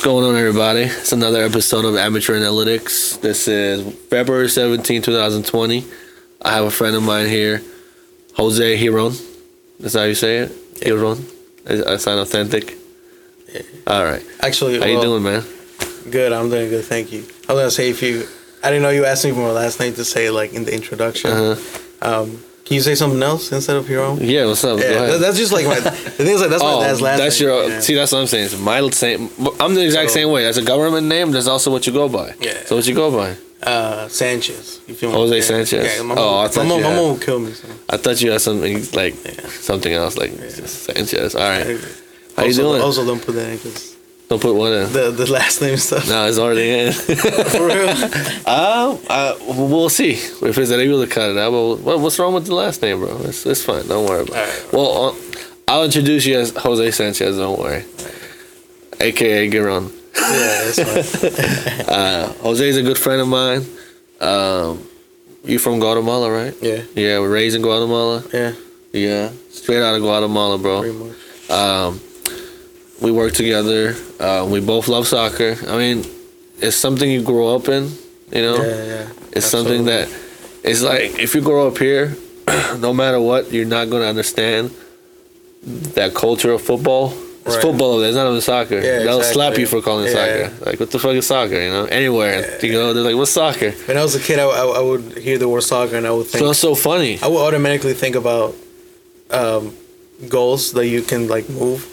What's going on, everybody? It's another episode of Amateur Analytics. This is February 17, 2020. I have a friend of mine here, Jose Hiron. Is that how you say it? Hiron? I I sound authentic? All right. Actually, How you doing, man? Good. I'm doing good. Thank you. I was gonna say if you, I didn't know you asked me for my last name to say like in the introduction. Uh-huh. Um, can you say something else instead of your own? Yeah, what's up? Go Yeah, ahead. that's just like my. The thing is like that's my oh, dad's last that's name. your. yeah. See, that's what I'm saying. It's my same. I'm the exact So- same way. That's a government name. That's also what you go by. Yeah. So what you go by? uh, Sanchez. You feel? Jose yeah. Sanchez? Yeah, my Oh, I thought my mom, you my had- mom would kill me. So. I thought you had something like Yeah. something else, like Sanchez. All right. How you also, doing? Also, don't put that in because Don't put one in. the the last name stuff. No, it's already in. For real. Um, uh, we'll see if it's able to cut it out. But what, what's wrong with the last name, bro? It's, it's fine. Don't worry about it. Alright. Well, uh, I'll introduce you as Jose Sanchez. Don't worry. AKA Giron. yeah, that's fine. Uh, Jose's a good friend of mine. Um, you from Guatemala, right? Yeah, Yeah, we're raised in Guatemala. yeah, Yeah, straight out of Guatemala, bro. pretty much. Um, we work together. Uh, we both love soccer. I mean, it's something you grow up in. You know, Yeah, yeah. it's something that it's like if you grow up here, no matter what, you're not gonna understand that culture of football. It's Right. football. It's not even soccer. Yeah, They'll slap you for calling Yeah. soccer. Like what the fuck is soccer? You know, anywhere you go, they're like, "What's soccer?" When I was a kid, I, I, I would hear the word soccer and I would think So so funny. I would automatically think about um, goals that you can like move.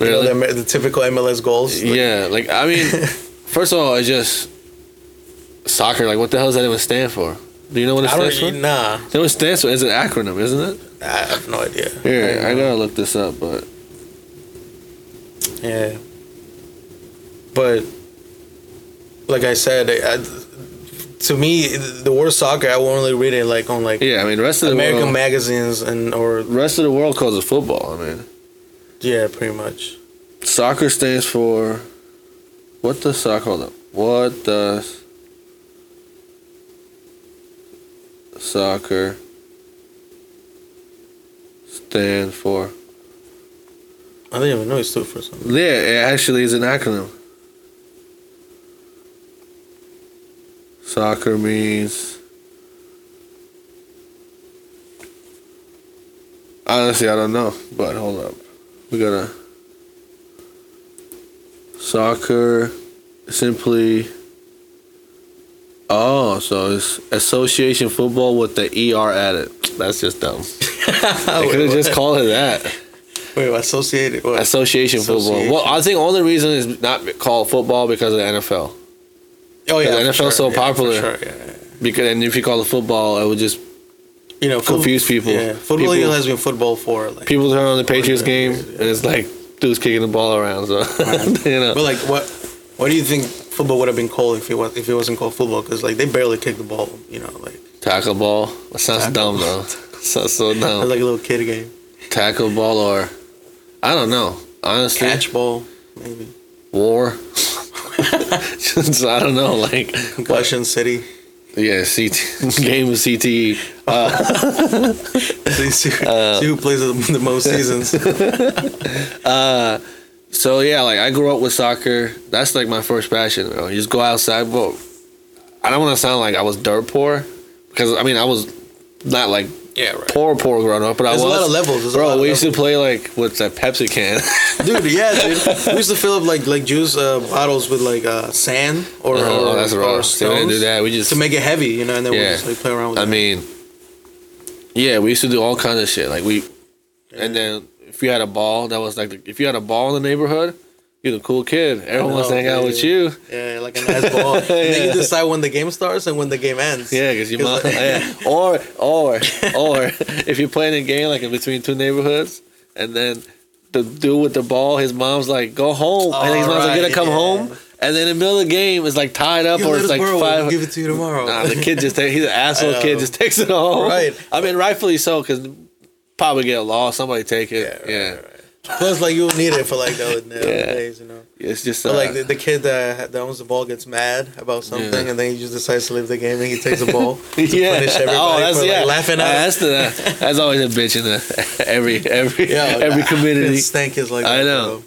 You know, the, the typical MLS goals. Like, Yeah, like I mean, first of all, it's just soccer. Like, what the hell does that even stand for? Do you know what it I stands for? Nah, You know what it stands for? It's an acronym, isn't it? I have no idea. Here, don't I gotta look this up, but Yeah. But like I said, I, to me, the word soccer, I won't really read it like on like yeah, I mean, rest of the American world, magazines and or rest of the world calls it football. I mean, yeah, pretty much. soccer stands for what does soccer? Hold up. What does soccer stand for? I didn't even know it stood for something. Yeah, it actually is an acronym. Soccer means. Honestly, I don't know, but hold up. We got a Soccer simply. Oh, so it's association football with the ER added. That's just dumb. I could have just called it that. Wait, associated. What? Association, football. Well, I think only reason is not called football because of the NFL. oh yeah, the for NFL 's so yeah, popular. sure, yeah, yeah. Because and if you call it football, it would just You know, confuse people. Yeah, football People- has been football for like. people turn on the Patriots game and it's like dudes kicking the ball around. So you know, But like, what what do you think football would have been called if it was if it wasn't called football? Because like they barely kick the ball. You know, like tackle ball. That sounds Tackle dumb ball. though. sounds so dumb. like a little kid game. Tackle ball or I don't know. Honestly, Catch ball, maybe. war. Just, I don't know. Like Concussion City. Yeah, CT game of CTE. Uh, See, see, see who plays the, the most seasons. Uh, so yeah, like I grew up with soccer. That's like my first passion. Bro. You just go outside, but I don't want to sound like I was dirt poor because I mean I was not like Yeah, right. poor poor growing up, but There's I a was. A lot of levels. There's Bro, of we used to play like with that Pepsi can. Dude, yeah, dude. We used to fill up like like juice uh, bottles with like uh, sand or, oh, or, that's or rough. See, we didn't do stones that. We just. to make it heavy, you know, and then we just like play around with I it. mean, yeah, we used to do all kinds of shit. Like we, and then if you had a ball, that was like the, if you had a ball in the neighborhood, you're the cool kid. Everyone wants to hang out with you. Yeah, like a nice ball. And then you decide when the game starts and when the game ends. Yeah, because you 'Cause, mom, like- yeah. or or or if you're playing a game like in between two neighborhoods, and then the dude with the ball, his mom's like, "Go home," and his oh, mom's like, "Gonna come yeah. home," and then in the middle of the game, it's like tied up Yo, or it's like five. We'll give it to you tomorrow. Nah, the kid just he's an asshole kid, just takes it home. Right. I mean, rightfully so, because probably get lost. Somebody take it. Yeah, Yeah, right, right. Plus, like you'll need it for like the Yeah. days, you know. it's just uh, like the, the kid that, that owns the ball gets mad about something, Yeah. and then he just decides to leave the game and he takes the ball to yeah. punish everybody oh, that's for yeah. like, laughing Uh, at. that's the that's always a bitch in the every every every community. Stank is like I know.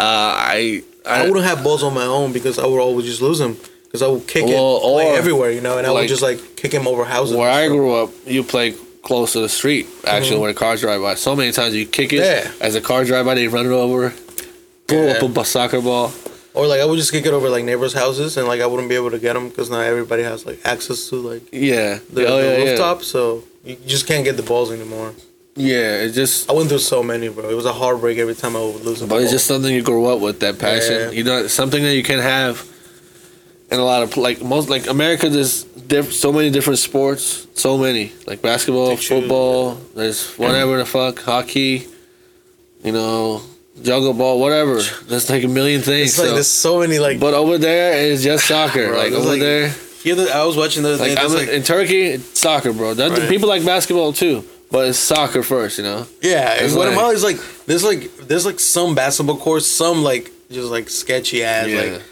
Uh, I I, I- wouldn't have balls on my own because I would always just lose them because I would kick Well, it or, everywhere, you know, and I like, would just like kick him over houses. Where I grew up, you play close to the street, actually, mm-hmm. where the cars drive by. So many times you kick it Yeah. as the car drive by, they run it over, blow Yeah. up a soccer ball. Or like I would just kick it over like neighbors' houses, and like I wouldn't be able to get them because not everybody has like access to like Yeah, the, oh the yeah, rooftop, so you just can't get the balls anymore. yeah. It just, I went through so many, bro. It was a heartbreak every time I would lose a but ball. it's just something you grow up with. That passion, you know, something that you can have. and a lot of like most like America, there's diff- so many different sports, so many like basketball, choose, football. There's whatever the fuck, hockey. You know, juggle ball, whatever. There's like a million things. it's like so- there's so many like. But over there, it's just soccer. Bro, like over like- there, the I was watching the other like day. Like in Turkey, it's soccer, bro. That, Right. People like basketball too, but it's soccer first, you know. yeah, it's and like- Guatemala is like there's like there's like some basketball courts, some like just like sketchy ass. Like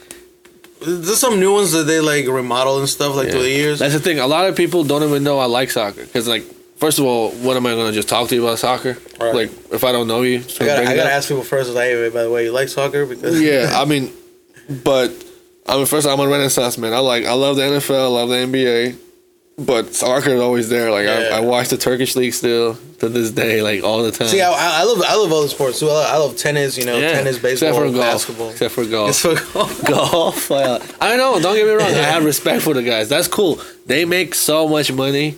there's some new ones that they like remodel and stuff like Yeah. through the years. That's the thing. A lot of people don't even know I like soccer because, like, first of all, what am I gonna just talk to you about soccer? Right. Like, if I don't know you, I gotta, I gotta ask people first. Like, hey, by the way, you like soccer? Because Yeah, I mean, but I mean, first I'm a Renaissance man. I like, I love the NFL, I love the NBA, but soccer is always there. Like, Yeah. I, I watch the Turkish league still to this day, like all the time. see, I, I love I love all the sports too. I love, I love tennis. You know, tennis, baseball, except for golf. basketball. Except for golf. It's for golf. golf. I know. Don't get me wrong. I have respect for the guys. That's cool. They make so much money.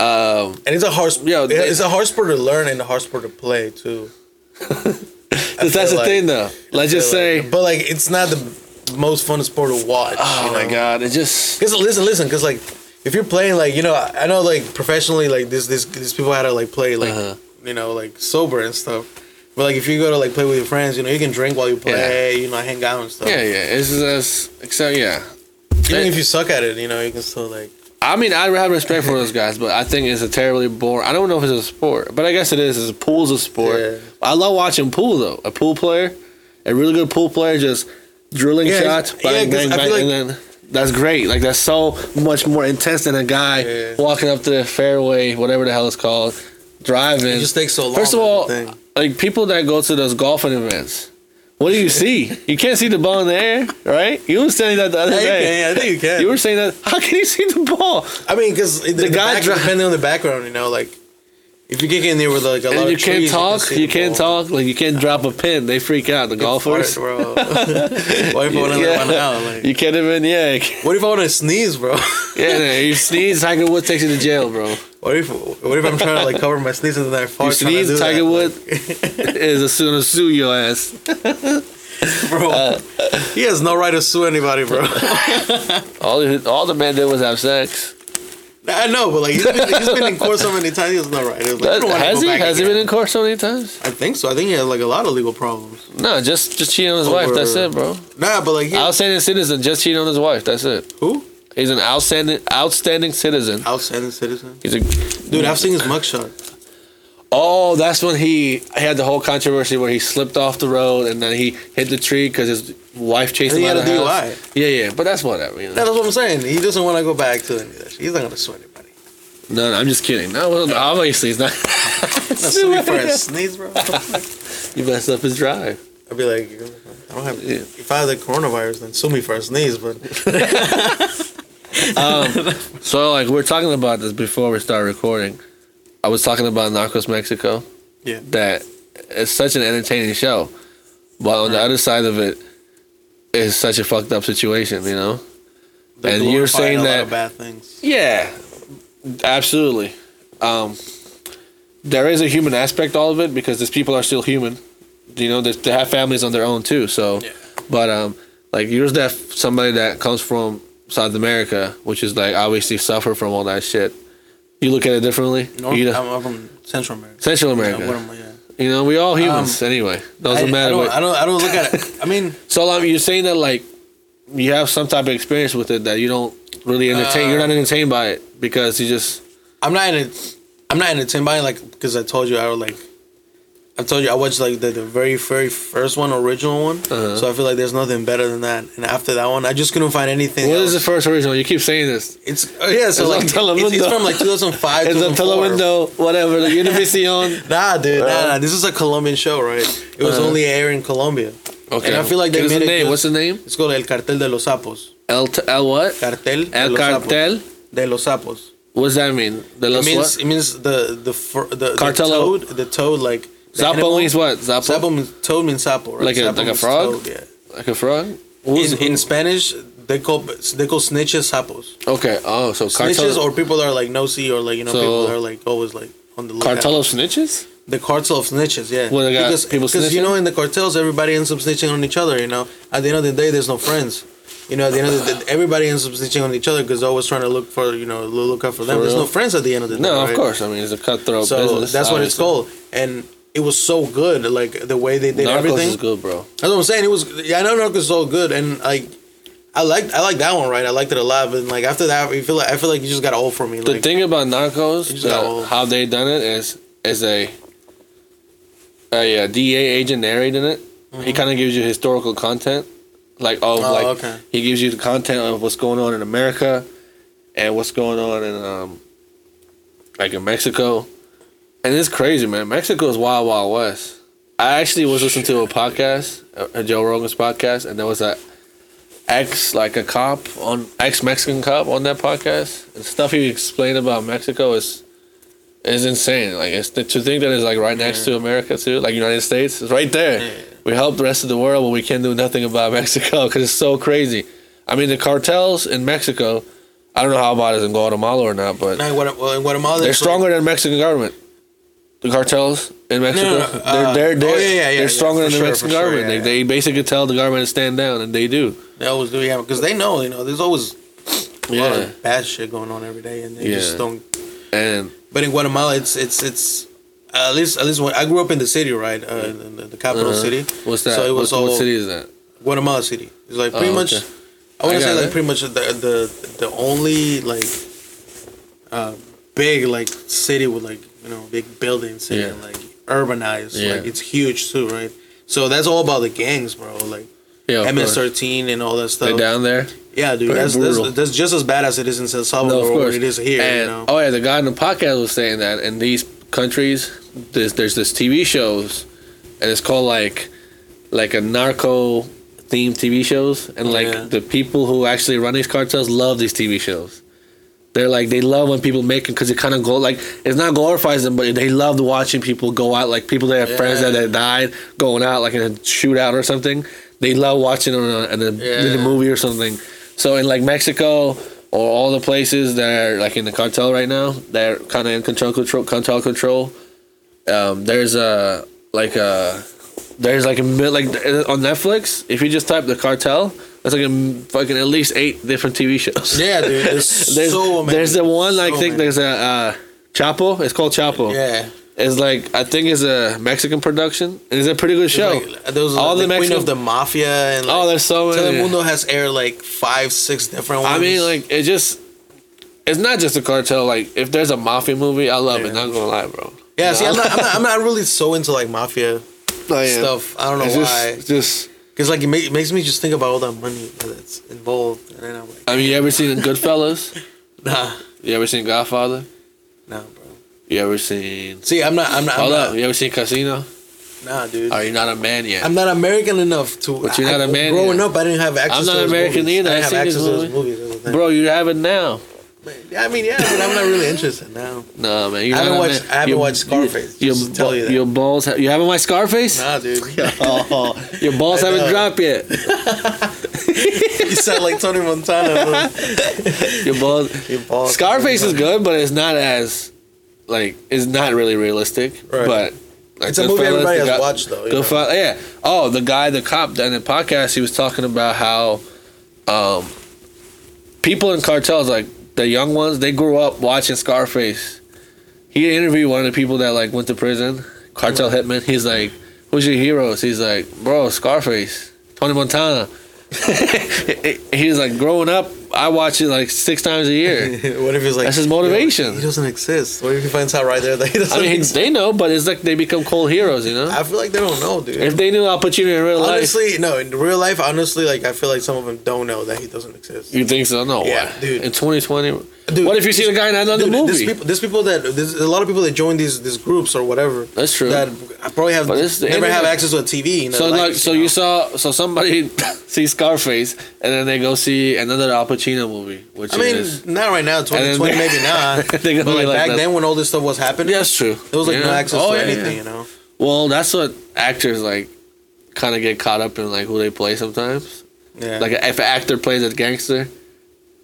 Um, And it's a hard, Yo, they- it's a hard sport to learn and a hard sport to play too. that's the like- thing, though. Let's just say, like- but like, it's not the most fun sport to watch. oh you my god, it just Cause listen, listen, cause like if you're playing like you know I know like professionally like this this these people had to like play like Uh-huh. you know like sober and stuff. But like if you go to like play with your friends, you know you can drink while you play, you know hang out and stuff. yeah, yeah. It's just except yeah. Even if you suck at it, you know you can still like. I mean, I have respect for those guys, but I think it's a terribly boring. I don't know if it's a sport, but I guess it is. It's a pool's a sport. Yeah. I love watching pool though. A pool player, a really good pool player, just drilling Yeah, shots, yeah, bang, 'cause bang, bang, feel and then that's great. Like that's so much more intense than a guy Yeah. walking up to the fairway, whatever the hell it's called, driving. It just takes so long. First of all, like people that go to those golfing events, what do you see? you can't see the ball in the air, right? You were saying that the other Yeah, day. can, yeah, I think you can. You were saying that. How can you see the ball? I mean, because the, the guy guy dri- depending on the background, you know, like if you get in there with like a lot And of you can't trees, talk. You the can't ball. talk. Like you can't drop a pin. They freak out. The golfers. Fart, bro. what if I want to let one out? Like, You can't even. Yeah. what if I want to sneeze, bro? Yeah. no, You sneeze. Tiger Woods takes you to jail, bro. What if what if I'm trying to like cover my sneeze and then I fart? You sneeze. Tiger? Woods is as soon as sue your ass. bro. Uh, he has no right to sue anybody, bro. All all the man did was have sex. I know, but like he's been, he's been in court so many times. He not right. Like, That- has he? Has he been in court so many times? I think so. I think he has like a lot of legal problems. No, just just cheating on his wife. That's it, bro. Nah, but like he, Outstanding citizen. Just cheating on his wife. That's it. who? He's an outstanding outstanding citizen. Outstanding citizen. He's a Dude, I've seen his mugshot. Oh, that's when he had the whole controversy where he slipped off the road and then he hit the tree because his wife chased And him he out had of a the DUI. house. Yeah, yeah, but that's whatever. You know? That's what I'm saying. He doesn't want to go back to any of that. He's not gonna sue anybody. No, no, I'm just kidding. No, well, obviously it's not. Not sue me for a sneeze, bro. you messed up his drive. I'd be like, I don't have. Yeah. If I had the coronavirus, then sue me for a sneeze. But um, So, like, we are talking about this before we start recording. I was talking about Narcos Mexico. Yeah. That it's such an entertaining show, but on the other side of it, it's such a fucked up situation. You know. they And you're saying a lot that- of bad things. Yeah, absolutely. Um, there is a human aspect to all of it because these people are still human. You know, they, they have families on their own too. So, Yeah. but um, like you're that somebody that comes from South America, which is like obviously suffer from all that shit. You look at it differently. North, you know, I'm, I'm from Central America. Central America. yeah. you know, we all humans anyway. Doesn't I, I matter. don't, I don't. I don't look at it. I mean, so um, you're saying that like you have some type of experience with it that you don't really entertain. you're not Uh, entertained by it because you just I'm not in. I'm not entertained by it, like because I told you I would like. I told you I watched like the, the very very first one, original one. Uh-huh. So I feel like there's nothing better than that. And after that one, I just couldn't find anything. What is the first original? You keep saying this. It's oh, yeah. So It's like it's, it's from like 2005. It's a 2004. Telemundo, whatever, the Univision. Nah, dude. Uh, nah, nah. This is a Colombian show, right? It was Uh-huh. only aired in Colombia. Okay. And I feel like they Give made the name. good. What's the name? It's called El Cartel de los Sapos. El T- El what? Cartel de El los Cartel. Sapos. De los Sapos. What does that mean? The It los means what? it means the the fir- the, Cartel the toad the toad like Sapo means what? Sapo. Means toad means sapo right? Like a- like a frog? toad, yeah. Like a frog. In, in Spanish they call they call snitches sapos. okay. Oh, so Snitches cartel. or people that are like nosy or like you know So- people that are like always like on the lookout. cartel of snitches. The cartel of snitches, yeah. Well, because people because you know in the cartels everybody ends up snitching on each other. You know, at the end of the day, there's no friends. You know, at the end of the day, everybody ends up snitching on each other because they're always trying to look for you know look out for them. For there's no friends at the end of the day. No, of course. I mean, it's a cutthroat So business. that's what it's called, and it was so good. Like the way they did Narcos everything. is good, bro. That's what I'm saying. It was yeah, I know Narcos is so good, and like I liked I like that one right. I liked it a lot, but like after that, you feel like I feel like you just got old for me. The Like thing about Narcos, You just got the- how they done it is is a a, uh DA agent narrating it. He kind of gives you historical content, like Mm-hmm. Oh, like okay. he gives you the content of what's going on in America, and what's going on in um like in Mexico, and it's crazy, man. Mexico is wild, wild west. I actually was listening to a podcast, a, Joe Rogan's podcast, and there was a ex like a cop on ex Mexican cop on that podcast, and stuff he explained about Mexico is is insane. Like it's to think that it's like right next to America too, like United States, it's right there. Yeah. We help the rest of the world, but we can't do nothing about Mexico because it's so crazy. I mean, the cartels in Mexico. I don't know how about it in Guatemala or not, but man, Guatem- well, in Guatemala, they're stronger than the Mexican government. The cartels in Mexico, no, no, they're uh, they're oh, they're, yeah, yeah, yeah, they're stronger than the sure, Mexican sure, government. they, they basically tell the government to stand down, and they do. They always do, yeah, because they know, you know, there's always a lot of bad shit going on every day, and they just don't. and But in Guatemala, it's it's it's uh, at least at least when I grew up in the city, right, uh, in the, the capital uh, city. What's that? So it was what, all what city is that? Guatemala City. It's like pretty Oh, much. I want to say got like pretty much the the the only like uh, big like city with like you know big buildings Yeah. and like urbanized. Yeah. Like it's huge too, right? So that's all about the gangs, bro. Like Yeah. MS13 and all that stuff. They're down there. Yeah, dude, that's, that's that's just as bad as it is in El Salvador No, it is here. And, you know? Oh yeah, the guy in the podcast was saying that in these countries, there's there's this TV shows, and it's called like like a narco themed TV shows, and oh, like Yeah. the people who actually run these cartels love these TV shows. They're like they love when people make it because it kind of go like it's not glorifies them, but they loved watching people go out like people that have friends that, Yeah. that died going out like in a shootout or something. They love watching it in a, in a, in a movie or something. So in like Mexico or all the places that are like in the cartel right now, they're kind of in control control control control. Um, there's a like a there's like a like on Netflix. If you just type the cartel, that's like a fucking at least eight different TV shows. yeah, dude, there's, there's so many. there's the one I think many. there's a uh, Chapo. It's called Chapo. yeah. It's like I think it's a Mexican production. and It's a pretty good show. Like, there was All all the the, queen Mexican- of the mafia and like, oh, there's so many. Telemundo has aired like five, six different ones. I mean, like it just. It's not just a cartel. Like if there's a mafia movie, I love it. Not gonna lie, bro. yeah. See, I'm not, I'm not, I'm not really so into like mafia stuff. I don't know It's why. just, just. Because like it, ma- it makes me just think about all that money that's involved, and then I'm like, I mean, you ever seen The Goodfellas? nah, You ever seen Godfather? nah, bro. You ever seen? See, I'm not, I'm not, I'm Hold up. not You ever seen Casino? nah, dude. Are you not a man yet? I'm not American enough to. But you're not I- a man Growing yet. up, I didn't have access. I'm not American movies. either. I I didn't have access to those movies. that's the thing. Bro, you have it now. Yeah, I mean, yeah, but I'm not really interested now. No, man. You're I haven't watched-. I haven't Your- watched Scarface, Your, just tell you that. your balls. Ha- you haven't watched Scarface? Nah, dude. Oh, your balls haven't dropped yet. you sound like Tony Montana. Your balls. Your balls- Scarface is good, but it's not as like it's not really realistic. Right. But like, It's a movie everybody has guy- watched, though, you know? Yeah. Oh, the guy, the cop, in the podcast, he was talking about how um, people in cartels, like the young ones, they grew up watching Scarface. He interviewed one of the people that like went to prison, cartel hitman. He's like, "Who's your heroes?" He's like, "Bro, Scarface, Tony Montana." he was like, growing up, I watch it like six times a year. what if he's like That's his "Yo, motivation." he doesn't exist. What if he finds out right there that he doesn't? I mean, exist? they know, but it's like they become cold heroes, you know. I feel like they don't know, dude. If they knew Al Pacino in real life, honestly, no. In real life, honestly, like I feel like some of them don't know that he doesn't exist. you think so? No, Yeah, way. dude. In 2020, Dude, what if you see the guy in another Dude, movie? There's people, there's people that there's a lot of people that join these these groups or whatever. That's true. That probably have But it's the never have access to a TV. So like, lives, so know? you saw, so somebody sees Scarface, and then they go see another Al Pacino movie, which I mean, is not right now, 2020 maybe not. But like, like back that. then when all this stuff was happening, yeah, that's true. there was like no access Oh, to yeah, anything, yeah. you know. Well, that's what actors like, kind of get caught up in like who they play sometimes. Yeah. Like if an actor plays a gangster,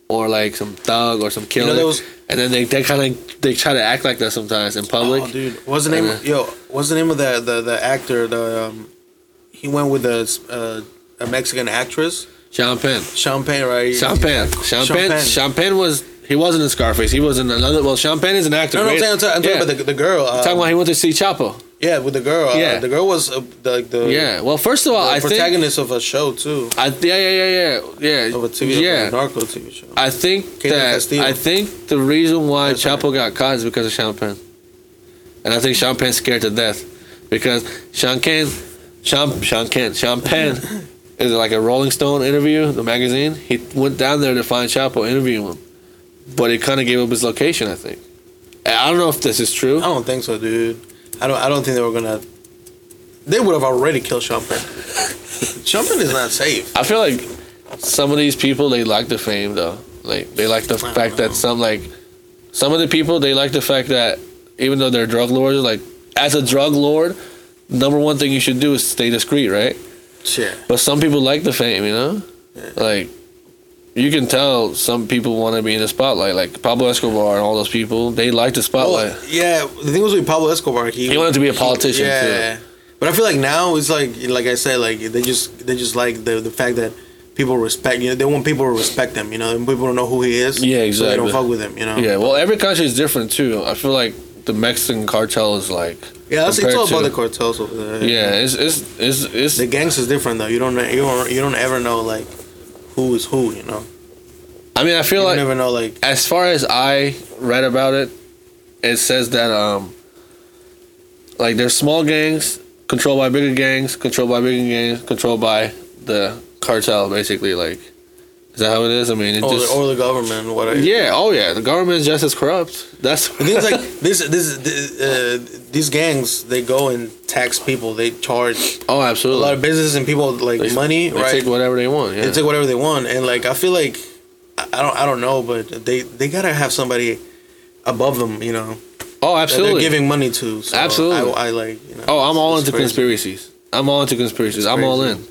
or like some thug or some killer, there was- and then they, they kind of they try to act like that sometimes in public. Oh, dude, what's the name? Of, yo, what's the name of the the, the actor? The um, he went with a uh, a Mexican actress, Sean Penn. Champagne, right? Sean Penn. Sean Sean Penn. Penn. Sean Penn was he wasn't in Scarface. He was in another. Well, Sean Penn is an actor. No, no, I'm I'm talking, I'm talking yeah. about the, the girl. Uh, talking about he went to see Chapo. Yeah, with the girl. Uh, Yeah. the girl was uh, the the, Yeah. Well, first of all, I think protagonist of a show too, I yeah yeah yeah yeah yeah of a TV, yeah. a narco TV show. I think that Castillo. I think the reason why That's. Chapo got caught is because of Sean Penn, and I think Sean Penn's scared to death because Sean Penn, Sean Sean Penn, Sean Penn is like a Rolling Stone interview, the magazine. He went down there to find Chapo, interview him, but he kind of gave up his location. I think. I don't know if this is true. I don't think so, dude. I don't. I don't think they were gonna. They would have already killed Champagne. Champagne is not safe. I feel like some of these people they like the fame though. Like they like the fact know. that some like some of the people they like the fact that even though they're drug lords, like as a drug lord, number one thing you should do is stay discreet, right? Shit. But some people like the fame, you know? Like you can tell some people want to be in the spotlight, like Pablo Escobar and all those people. They like the spotlight. Well, yeah, the thing was with Pablo Escobar. He, He wanted to be a politician, yeah, but I feel like now it's like, like I said, like they just they just like the the fact that people respect. You know, they want people to respect them. You know, and people don't know who he is. Yeah, So they exactly. don't fuck with him. You know. yeah, well, every country is different too. I feel like the Mexican cartel is like Yeah, that's, it's all about the cartels over there. Uh, yeah, it's it's it's, it's The gangs is different though. You don't you don't you don't ever know like who is who. You know. I mean, I feel You like never know like as far as I read about it, it says that um, like there's small gangs controlled by bigger gangs, controlled by bigger gangs, controlled by the cartel. Basically, like is that how it is? I mean, or, just the, or the government whatever. yeah, oh yeah, the government is just as corrupt. That's things like this, this, this uh, these gangs, they go and tax people. They charge oh, absolutely. a lot of businesses and people like They- money, they right? take whatever they want. Yeah. They take whatever they want, and like I feel like I don't, I don't know, but they they gotta have somebody above them, you know, oh, absolutely. they're giving money to. So Absolutely. I, I like. You know, oh, I'm all into crazy. conspiracies. I'm all into conspiracies. I'm all in.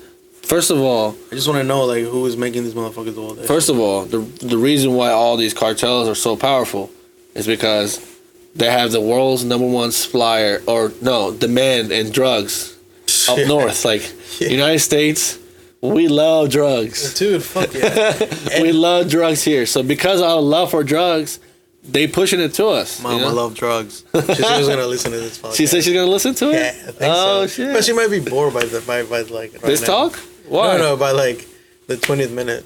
First of all, I just want to know like who is making these motherfuckers all day. First of all, the the reason why all these cartels are so powerful is because they have the world's number one supplier or no demand in drugs up north. Like Yeah. United States, we love drugs. dude, fuck yeah, we love drugs here. So because of our love for drugs, they pushing it to us. mom, you know? I love drugs. She's gonna listen to this podcast. She said she's gonna listen to it. Yeah, oh so. shit! But she might be bored by the by, by like right this now. talk? Why? No, no, by like the twentieth minute.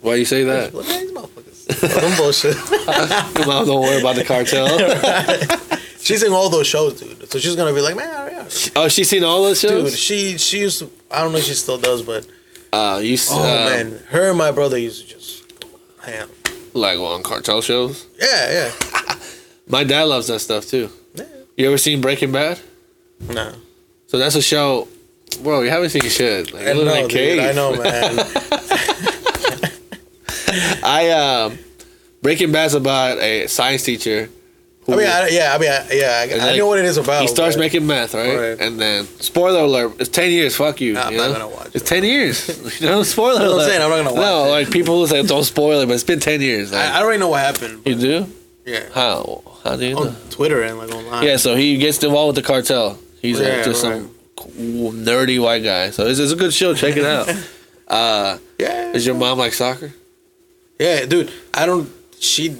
Why you say that? Look at these motherfuckers. Some bullshit. On, don't worry about the cartel. she's in all those shows, dude. So she's gonna be like, man, yeah. oh, she's seen all those shows. dude. She she used to. I don't know if she still does, but Uh, you oh uh, man, her and my brother used to just ham. like on cartel shows. Yeah, yeah. My dad loves that stuff too. Yeah. You ever seen Breaking Bad? No, So that's a show. Bro, you haven't seen shit. Like, I you know, cave. dude. I know, man. I um, Breaking Bad's about a science teacher. Who I mean, I, yeah, I mean, I, yeah, I, I like, know what it is about. he starts making meth, right? Right. And then spoiler alert, it's ten years. Fuck you. Nah, I'm you not gonna watch It's it. ten years. you know, spoiler what I'm saying, I'm not gonna watch No, it. like people will say don't spoil it, but it's been ten years. Like, I, I already know what happened. you do? Yeah, How? How do you know? Twitter and like online. Yeah, so he gets involved with the cartel. He's like Yeah, just right. some cool, nerdy white guy. So it's, it's a good show. Check it out. Uh, yeah. is your mom like soccer? Yeah, dude. I don't. She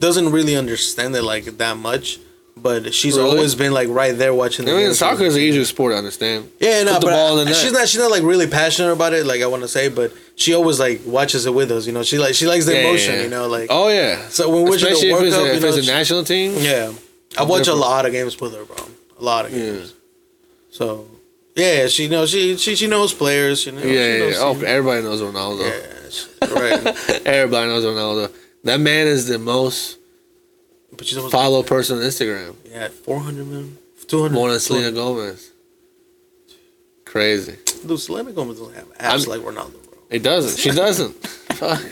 doesn't really understand it like that much, but she's Really? always been like right there watching. I mean, games. soccer is an easier sport to understand. Yeah, no, the but I- the she's not. She's not like really passionate about it. Like I want to say, but she always like watches it with us. You know, she like she likes the Yeah, emotion. yeah. You know, like Oh yeah. So when we're watching the especially if World it's, Cup, a, if know, it's a national team. yeah, I watch a lot of games with her, bro. A lot of Yeah. So yeah, she knows she she she knows players. You know, Yeah, she yeah. Oh, everybody knows Ronaldo. yeah, right. Everybody knows Ronaldo. That man is the most But she's almost followed person on Instagram. yeah, four hundred million, two hundred More than Selena Gomez. Crazy. Dude, Selena Gomez doesn't have abs I'm- like Ronaldo, bro. He doesn't. She doesn't. Fuck.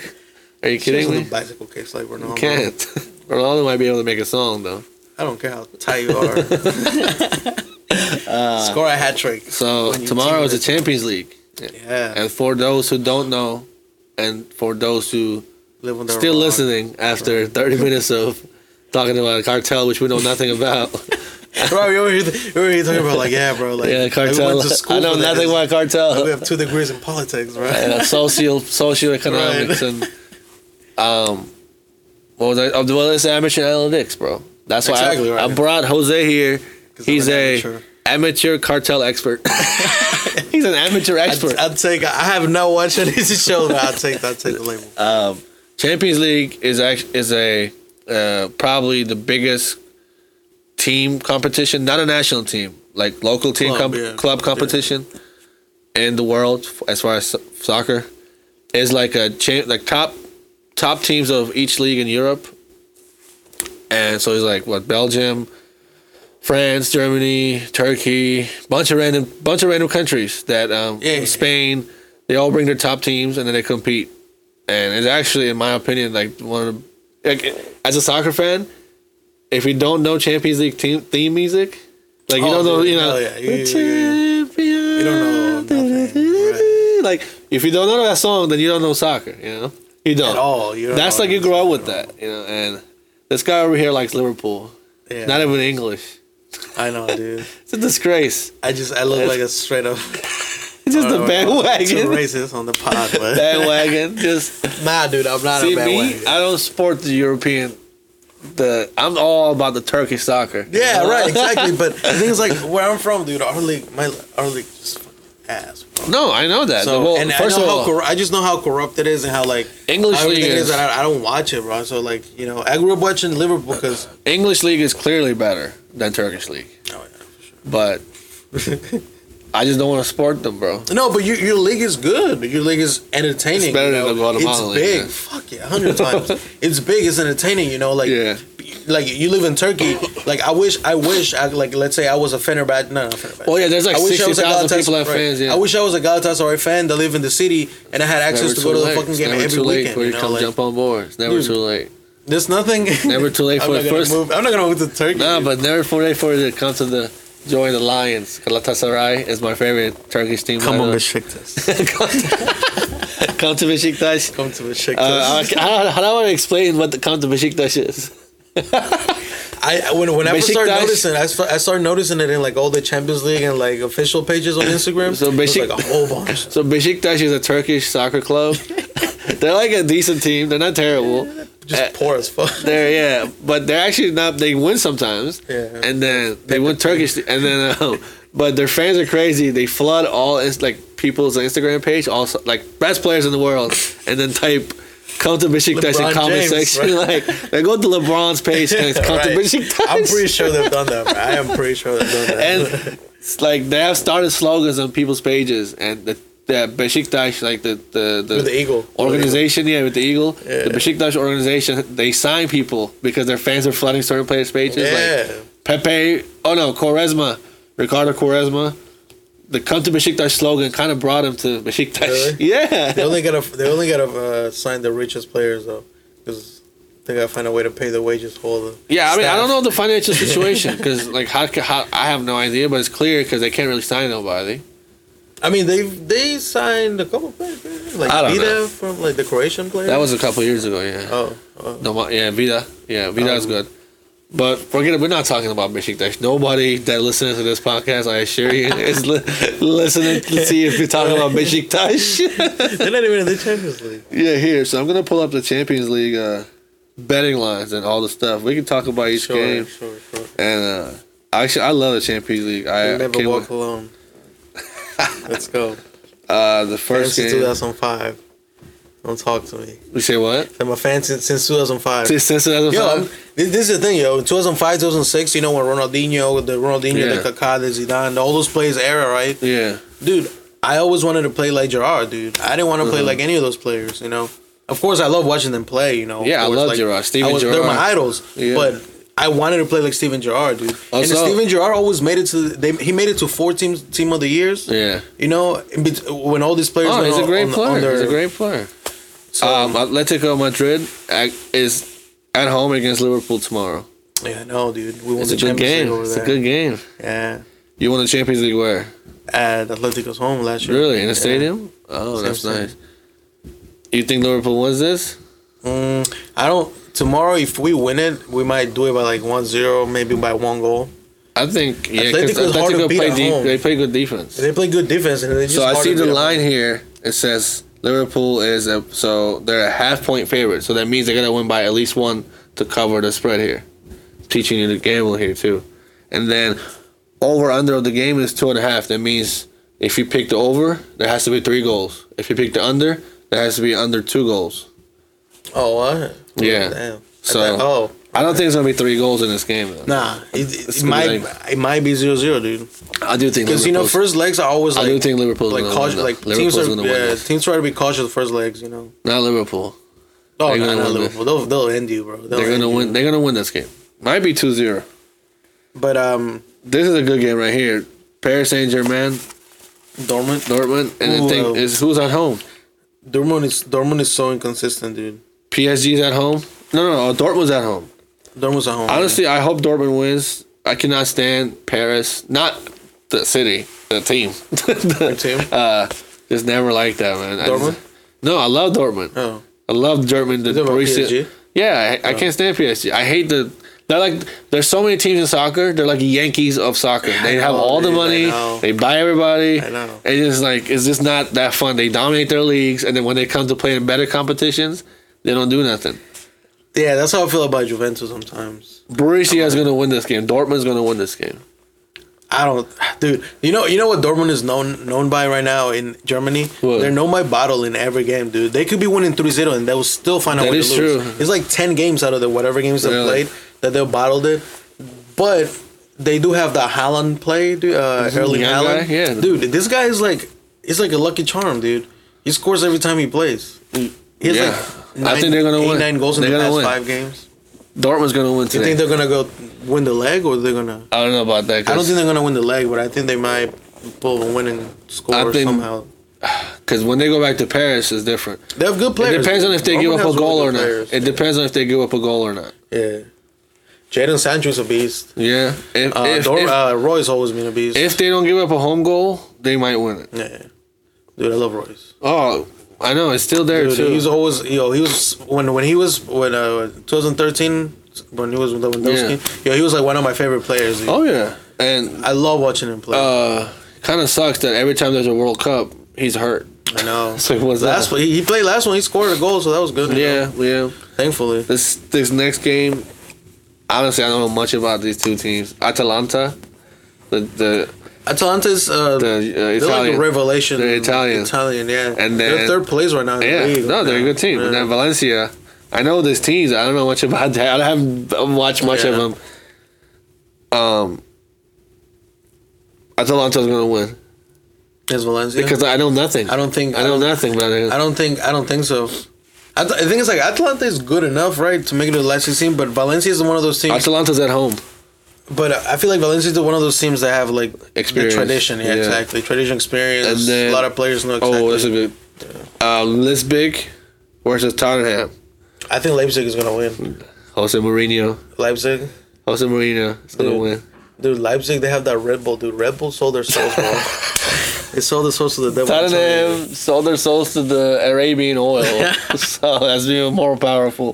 Are you kidding doesn't me? bicycle kicks like Ronaldo. Can't. Ronaldo might be able to make a song though. I don't care how tight you are. Score a hat trick. So tomorrow is the. Champions League, Yeah, and for those who don't know, and for those who live on the still rock. listening after 30 minutes of talking about a cartel which we know nothing about. Over here, you over here talking about like, yeah, bro, like, yeah, like, we cartel. to school I know nothing about cartel. We have two degrees in politics, right? uh, social socioeconomics and um what was I well it's amateur analytics bro that's why Exactly I, right. I brought Jose here he's a amateur. amateur. cartel expert he's an amateur expert I'd, I'd take. I have not watched any of these shows, but I'd take. I'd take the label. um Champions League is actually is a uh, probably the biggest team competition not a national team like local team Club, com- yeah. club competition in the world as far as so- soccer is like a cha- like top top teams of each league in Europe, and so it's like what Belgium, France, Germany, Turkey, bunch of random bunch of random countries that um, Yeah. Spain. They all bring their top teams and then they compete, and it's actually, in my opinion, like one of the like as a soccer fan, if you don't know Champions League team theme music, like you Oh, don't know, dude, you know, hell yeah. You- you- you- don't know nothing, Like if you don't know that song, then you don't know soccer. You know, you don't. At all, you don't That's like you grow up with that. You know, and this guy over here likes Liverpool. Yeah, Not even English. I know, dude. It's a disgrace. I just I look like a straight up just a bandwagon. racist on the pod, but bandwagon. Just nah, dude, I'm not see a me. bandwagon. I don't support the European. The I'm all about the Turkish soccer. Yeah, right, exactly. But the thing is, like, where I'm from, dude, our league, my our league, just ass. Bro. No, I know that. So, well, and first I know of how all, corru- I just know how corrupt it is and how like English league is is. that I, I don't watch it, bro. So like, you know, I grew up watching Liverpool because English league is clearly better than Turkish league, oh, yeah, for sure. but I just don't want to support them, bro. No, but your your league is good. Your league is entertaining. It's better you know? than the Guatemala It's big. yeah. Fuck yeah, a hundred times. it's big. It's entertaining. You know, like Yeah. like you live in Turkey. Like I wish, I wish, I, like let's say I was a Fenerbahce. No, not Fenerbahce. Well, yeah, there's like I wish I was a 60,000 people have fans. Yeah. I wish I was a Galatasaray fan that live in the city and I had access to go to too the fucking It's game never every too late weekend. you You know, come like, jump on board. It's never Dude. too late. There's nothing. Never too late for not the first. Move. I'm not gonna move to Turkey. No, but never too late for you to come to the join the Lions. Galatasaray is my favorite Turkish team. come on, the. Besiktas. come to Besiktas. Come to Besiktas. Uh, I, I, how do I want to explain what the come to Besiktas is? I when when I first started noticing, I, st- I started noticing it in like all the Champions League and like official pages on Instagram. So There's, Beşik- like a whole bunch. So Besiktas is a Turkish soccer club. They're like a decent team. They're not terrible. Just Uh, poor as fuck. They're yeah, but they're actually not. They win sometimes, Yeah. and then they win Turkish, and then um, but their fans are crazy. They flood all like people's Instagram page, also like best players in the world, and then type. Come to Besiktas in comment James, section. right? Like they go to LeBron's page and come to Besiktas. I'm pretty sure they've done that. Bro. I am pretty sure they've done that. and it's like they have started slogans on people's pages, and the, the Besiktas, like the the, the, With the eagle. organization, yeah, with the eagle, Yeah. the Besiktas organization, they sign people because their fans are flooding certain players' pages. Yeah. Like Pepe, oh no, Quaresma, Ricardo Quaresma. The "Come to Besiktas" slogan kind of brought him to Besiktas. Really? Yeah, They only gotta they only gotta uh, sign the richest players though, because they gotta find a way to pay the wages for all the. yeah. I mean, I don't know the financial situation because, like, how, how I have no idea, but it's clear because they can't really sign nobody. I mean, they they signed a couple players, like I don't Vida know. from like the Croatian player. That was a couple years ago. Yeah. oh, oh. No, yeah, Vida. Yeah, Vida is Um, good. But forget it. We're not talking about Besiktas. Nobody that listens to this podcast, I assure you, is li- listening to see if you're talking about Besiktas. they're not even in the Champions League. yeah, here. So I'm gonna pull up the Champions League uh, betting lines and all the stuff. We can talk about each Sure, game. sure, sure. And uh, actually, I love the Champions League. I You never walk wait- alone. Let's go. uh, the first Fancy game. 2005. Don't talk to me. We say what? I'm a fan since, since 2005. Since since Yo, 2005? I'm- this, this is the thing, yo. 2005, 2006, you know, when Ronaldinho, the Ronaldinho, Yeah. the Kaká, the Zidane, all those players era, right? yeah. Dude, I always wanted to play like Gerrard, dude. I didn't want to play Mhm. like any of those players, you know. Of course, I love watching them play, you know. of Yeah, I love like, Gerrard. Steven I was, They're my idols, Yeah. but I wanted to play like Steven Gerrard, dude. and Also- Steven Gerrard always made it to. They, he made it to four teams, team of the years. Yeah. You know, when all these players. Oh, he's a great on- player. on their- he's a great player. so- um, Atletico Madrid is at home against Liverpool tomorrow. yeah, no, dude. We won It's the a good League game. over It's there. a good game. Yeah, You won the Champions League where? at Atletico's home last year. Really? In the Yeah. stadium? Oh, Same that's stadium. nice. You think Liverpool wins this? Mm, I don't. Tomorrow, if we win it, we might do it by like 1-0, maybe by one goal. I think yeah, because Atletico's hard to Atletico beat play home. They play good defense. They play good defense, and they just. So I see the line here. It says Liverpool is a so they're a half point favorite. So that means they're gonna win by at least one to cover the spread here. Teaching you to gamble here too, and then over under of the game is two and a half. That means if you pick the over, there has to be three goals. If you pick the under, there has to be under two goals. Oh what? Yeah. Damn. So- I thought- oh I don't think it's gonna be three goals in this game. Though. nah, it, it, it might be like- it might be 0-0, dude. I do think Because you know, first legs are always I like do think Liverpool's like cautious. win. Like teams are yeah, teams try to be cautious the first legs. You know. Not Liverpool. Oh, They're not Liverpool. They'll, they'll end you, bro. They'll They're gonna you. win. They're gonna win this game. Might be 2-0. But um, This is a good game right here. Paris Saint Germain, Dortmund, Dortmund, and the thing uh, is who's at home. Dortmund is Dortmund is so inconsistent, dude. PSG's at home. No, no, no. Dortmund's at home. Dortmund's at home. Honestly, I hope Dortmund wins. I cannot stand Paris. Not the city, the team. The team? Uh, just never like that, man. I Dortmund? just- no, I love Dortmund. Oh, I love Dortmund. The You talking PSG? Yeah, I, I can't stand PSG. I hate the. They're like there's so many teams in soccer. They're like Yankees of soccer. They have all the dude, I money. They buy everybody. I know. And it's like it's just not that fun. They dominate their leagues, and then when they come to play in better competitions, they don't do nothing. yeah, that's how I feel about Juventus sometimes. Borussia is gonna win this game. Dortmund's gonna win this game. I don't, dude. You know, you know what Dortmund is known known by right now in Germany. What? They're known by bottle in every game, dude. They could be winning 3-0 and they will still find out That way is to lose. true. It's like ten games out of the whatever games they Really? played that they bottled it. But they do have the Haaland play, dude. Uh, Erling Haaland. Yeah. dude. This guy is like, he's like a lucky charm, dude. He scores every time he plays. He has Yeah. like I think they're gonna eight, win. nine goals in They're the past win. five games. Dortmund's gonna win Do you think they're gonna go win the leg or they're gonna? I don't know about that. I don't think they're gonna win the leg, but I think they might pull a winning score think- somehow. because when they go back to Paris, it's different. They have good players. It depends on if they give up a goal or not. players. It depends on if they give up a goal or not. Yeah. Jadon Sancho's a beast. Yeah. If, Uh, if, Dor- if, uh, Roy's always been a beast. if they don't give up a home goal, they might win it. yeah. Dude, I love Reus. Oh, I know it's still there Dude, too. he's always you know he was when when he was when uh 2013 when he was with Lewandowski. Yeah. he was like one of my favorite players. dude. oh yeah, and I love watching him play. uh, kind of sucks that every time there's a World Cup, he's hurt. I know. So what's Last that? one, he he played last one. He scored a goal, so that was good. you know, Yeah, yeah. thankfully. This this next game, honestly, I don't know much about these two teams. Atalanta, the the Atalanta's uh, the uh, they're like a revelation. They're Italian. Italian, yeah. And they're third place right now. In Yeah, the league. no, they're a good team. Yeah. And then Valencia, I know these teams. I don't know much about that. I haven't watched much of them. Um, Atalanta's gonna win Is Valencia? because I know nothing. I don't think I know nothing about it. I don't think I don't think so. I, th- I think it's like Atalanta is good enough, right, to make it to the last team, but Valencia is one of those teams. Atalanta's at home. But I feel like Valencia is one of those teams that have like Experience, tradition. Yeah, yeah. exactly. Tradition, experience. And then- a lot of players know exactly. Oh, that's a good. Uh, Leipzig versus Tottenham. I think Leipzig is gonna win. Jose Mourinho. Leipzig, Jose Mourinho is gonna Dude. win. dude. Leipzig, they have that Red Bull, dude. Red Bull sold their souls, bro. they sold their souls to the devil. I'm telling you. Tottenham sold their souls to the Arabian oil, so that's even more powerful.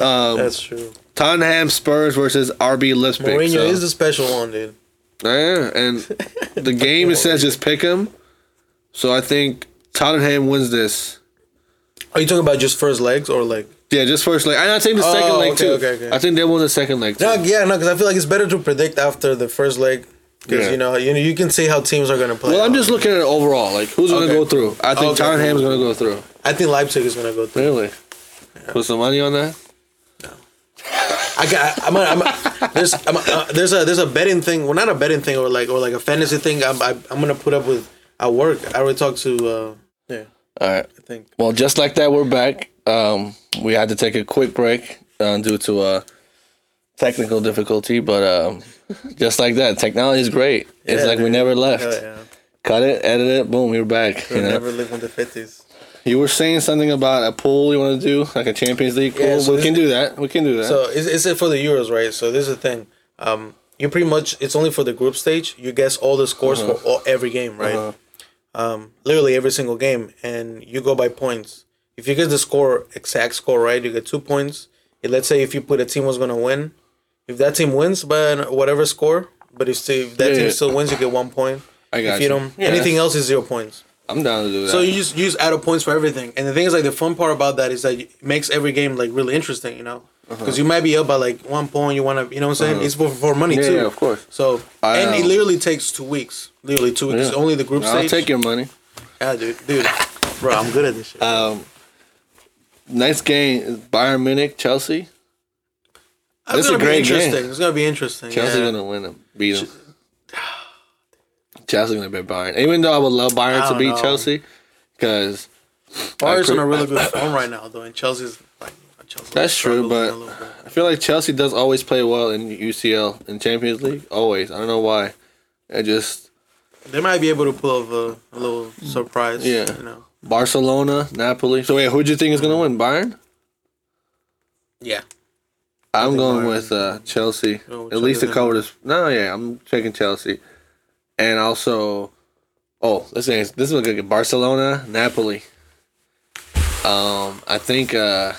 Um, That's true. Tottenham Spurs versus RB Leipzig. Mourinho so- is the special one, dude. Yeah, and the game it says just pick him. So I think Tottenham wins this. Are you talking about just first legs or like? Yeah, just first leg. And I think the Oh, second leg okay, too. okay, okay. I think they won the second leg too. No, yeah, no, because I feel like it's better to predict after the first leg because Yeah. you know you know you can see how teams are gonna play. Well, I'm just looking at it overall. Like, who's going to go through? I think. Tottenham's going to go through. I think Leipzig is gonna go through. Really? Put some money on that? I got. I'm. A, I'm a, there's. I'm a, uh, there's a. There's a betting thing. Well, not a betting thing, or like, or like a fantasy thing. I'm. I, I'm gonna put up with at work. I already talked to. uh Yeah, All right. I think. Well, just like that, we're back. Um, we had to take a quick break uh, due to a technical difficulty, but um, just like that, technology is great. It's Yeah, like we never left. Hell yeah. Cut it, edit it, boom, we are back. You, We'll know? never live in the fifties. You were saying something about a pool you want to do, like a Champions League pool. Yeah, so we can do that. We can do that. So is is it for the Euros, right? So this is the thing. Um, you pretty much it's only for the group stage. You guess all the scores for all, every game, right? Uh-huh. Um, literally every single game, and you go by points. If you get the score exact score right, you get two points. And let's say if you put a team was gonna win, if that team wins by whatever score, but if, still, if that Yeah, team yeah. still wins, you get one point. I got if you you. don't, Yeah, anything else is zero points. I'm down to do that. So you just you just add up points for everything, and the thing is like the fun part about that is that it makes every game like really interesting, you know, Uh-huh. because you might be up by like one point, you want to, you know what I'm saying? It's for, for money yeah, too. yeah, of course. So I, and it um, literally takes two weeks, literally two weeks. Yeah. Only the group I'll stage. take your money. Yeah, dude, dude, bro, I'm good at this shit. Um, next game is Bayern Munich, Chelsea. Is a great game. interesting. It's gonna be interesting. Chelsea yeah. gonna win them, beat them. Chelsea gonna beat Bayern. Even though I would love Bayern to beat know. Chelsea, because Bayern's in a really good form right now, though, and Chelsea's like Chelsea's That's true, but a little bit. I feel like Chelsea does always play well in UCL in Champions League. Always, I don't know why. I just they might be able to pull off a, a little surprise. Yeah. you know. Barcelona, Napoli. So wait, who do you think is gonna win? Bayern. Yeah. I'm going Bayern with uh, Chelsea. With At least to cover this. No, yeah, I'm taking Chelsea. And also, oh, let's say this is a good game. Barcelona, Napoli. Um, I think uh,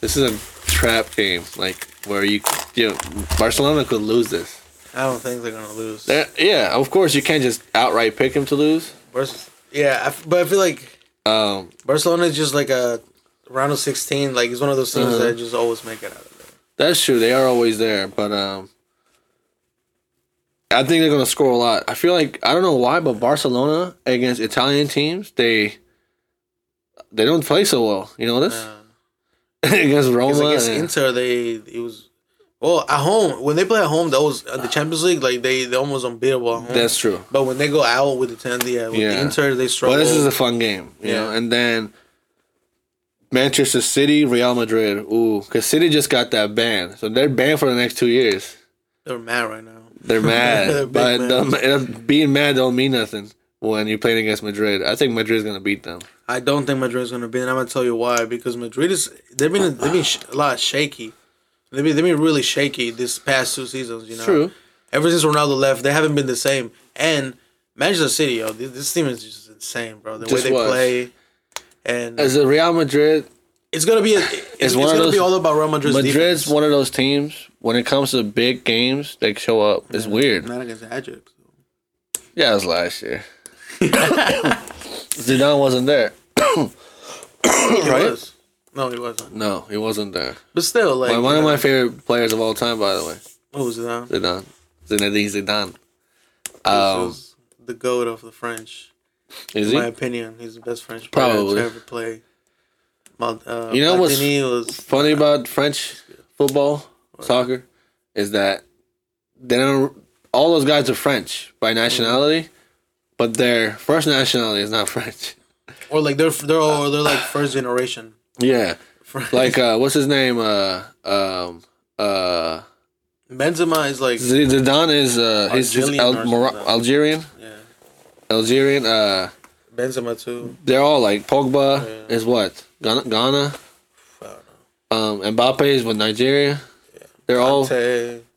this is a trap game, like where you, you know, Barcelona could lose this. I don't think they're gonna lose. They're- yeah, of course you can't just outright pick them to lose. Barce- yeah, I f but I feel like Um, Barcelona is just like a round of sixteen. Like it's one of those teams Uh-huh. that just always make it out of there. That's true. They are always there, but um, I think they're gonna score a lot. I feel like I don't know why, but Barcelona against Italian teams, they they don't play so well. You know this Uh, against Roma. Against and- Inter, they it was well at home when they play at home. That was at the Champions League. Like they they almost unbeatable that's true. but when they go out with the ten, yeah, with Yeah. the Inter, they struggle. this is a fun game, you Yeah. know. And then Manchester City, Real Madrid. Ooh, because City just got that ban, so they're banned for the next two years. They're mad right now. They're mad, but mad. being mad don't mean nothing when you're playing against Madrid. I think Madrid's gonna beat them. I don't think Madrid's gonna beat them. I'm gonna tell you why. Because Madrid is they've been they've been sh- a lot shaky. They've been they've been really shaky this past two seasons. You know, True. Ever since Ronaldo left, they haven't been the same. And Manchester City, yo, this, this team is just insane, bro. The Just way they was. play, and As a Real Madrid, it's gonna be a, it's, it's, one of gonna those- be all about Real Madrid's Madrid's defense. one of those teams. When it comes to big games, they show up. It's weird. Not against Ajax. Yeah, it was last year. Zidane wasn't there. He Right? was. No, he wasn't. No, he wasn't there. But still, like one of my favorite players of all time, by the way, What was it? Now? Zidane. Zinedine Zidane. This Um, was the goat of the French. is In my opinion, he's the best French player Probably. to ever play. Uh, You know what's was Funny about French football, soccer, is that they don't. All those guys are French by nationality, but their first nationality is not French. or like they're they're all they're like first generation. Yeah, French. like uh, what's his name? Uh, um, uh, Benzema is like Zidane is uh, he's, Al- Mor- Algerian. yeah, Algerian. Uh, Benzema too. they're all like Pogba Yeah. is what Ghana. Ghana. I don't know. Um, Mbappe is with Nigeria. Yeah. They're all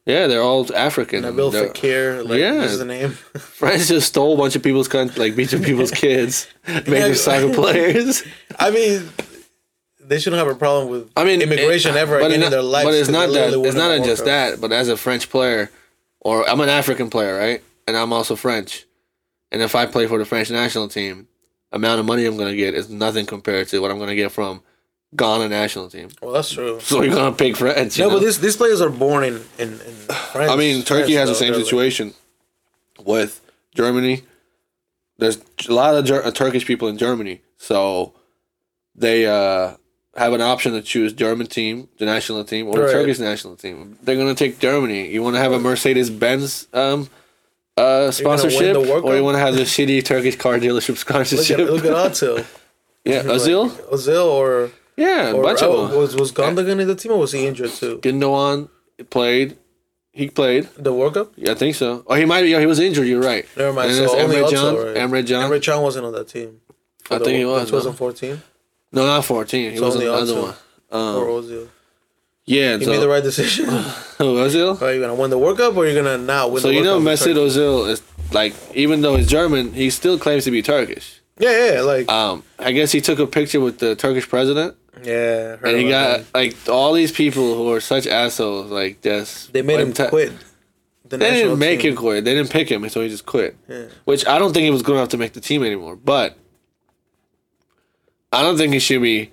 yeah, they're all African. Nabil They're- Fekir, like Yeah. is the name. France just stole a bunch of people's country, like of people's kids, make them soccer players. I mean, they shouldn't have a problem with I mean, immigration it- ever again it in their not- lives. But it's not that. It's not just Cup. that. But as a French player, or I'm an African player, right? And I'm also French. And if I play for the French national team, amount of money I'm gonna get is nothing compared to what I'm gonna get from Ghana national team. Well, that's true. So you're gonna pick France. No, know? but these these players are born in in, in France. I mean, Turkey has France, the same really. situation with Germany. There's a lot of Ger- uh, Turkish people in Germany, so they uh, have an option to choose German team, the national team, or the Turkish national team. They're gonna take Germany. You want to have a Mercedes Benz um, uh, sponsorship, or you want to have the shitty Turkish car dealership Look sponsorship? at look at Atil. yeah, Ozil. Ozil or Yeah, a or bunch oh, of them. was was Gundogan in the team or was he injured too? Gundogan played. He played. The World Cup? Yeah, I think so. Oh, he might. Yeah, he was injured. You're right. Never mind. And So only Emre Can. right? Emre Can. Emre Can wasn't on that team. I think he was, no? 2014 No, not 14. He So was on another Ozil. one. Um, or Ozil. Yeah, He so, made the right decision. Ozil? Are you gonna win the World Cup or are you gonna not win So the you World know Mesut Ozil is like, even though he's German, he still claims to be Turkish. Yeah, yeah, like Um, I guess he took a picture with the Turkish president, yeah. and he got that. like all these people who are such assholes, like just They made him to- quit. The They didn't make team. him quit. They didn't pick him, so he just quit. Yeah. Which I don't think he was good enough to make the team anymore. But I don't think he should be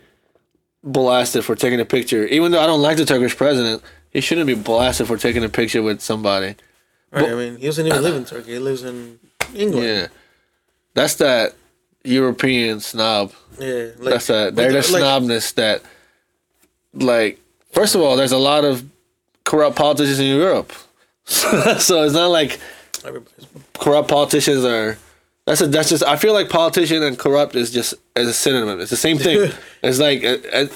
blasted for taking a picture. Even though I don't like the Turkish president, he shouldn't be blasted for taking a picture with somebody. Right, I mean, he doesn't even live in Turkey. He lives in England. Yeah, that's that European snob. Yeah, like, That's that. They're the like, snobness that, like, first of all, there's a lot of corrupt politicians in Europe. so it's not like corrupt politicians are. That's a, that's just. I feel like politician and corrupt is just as a synonym. It's the same thing. it's like, uh, uh,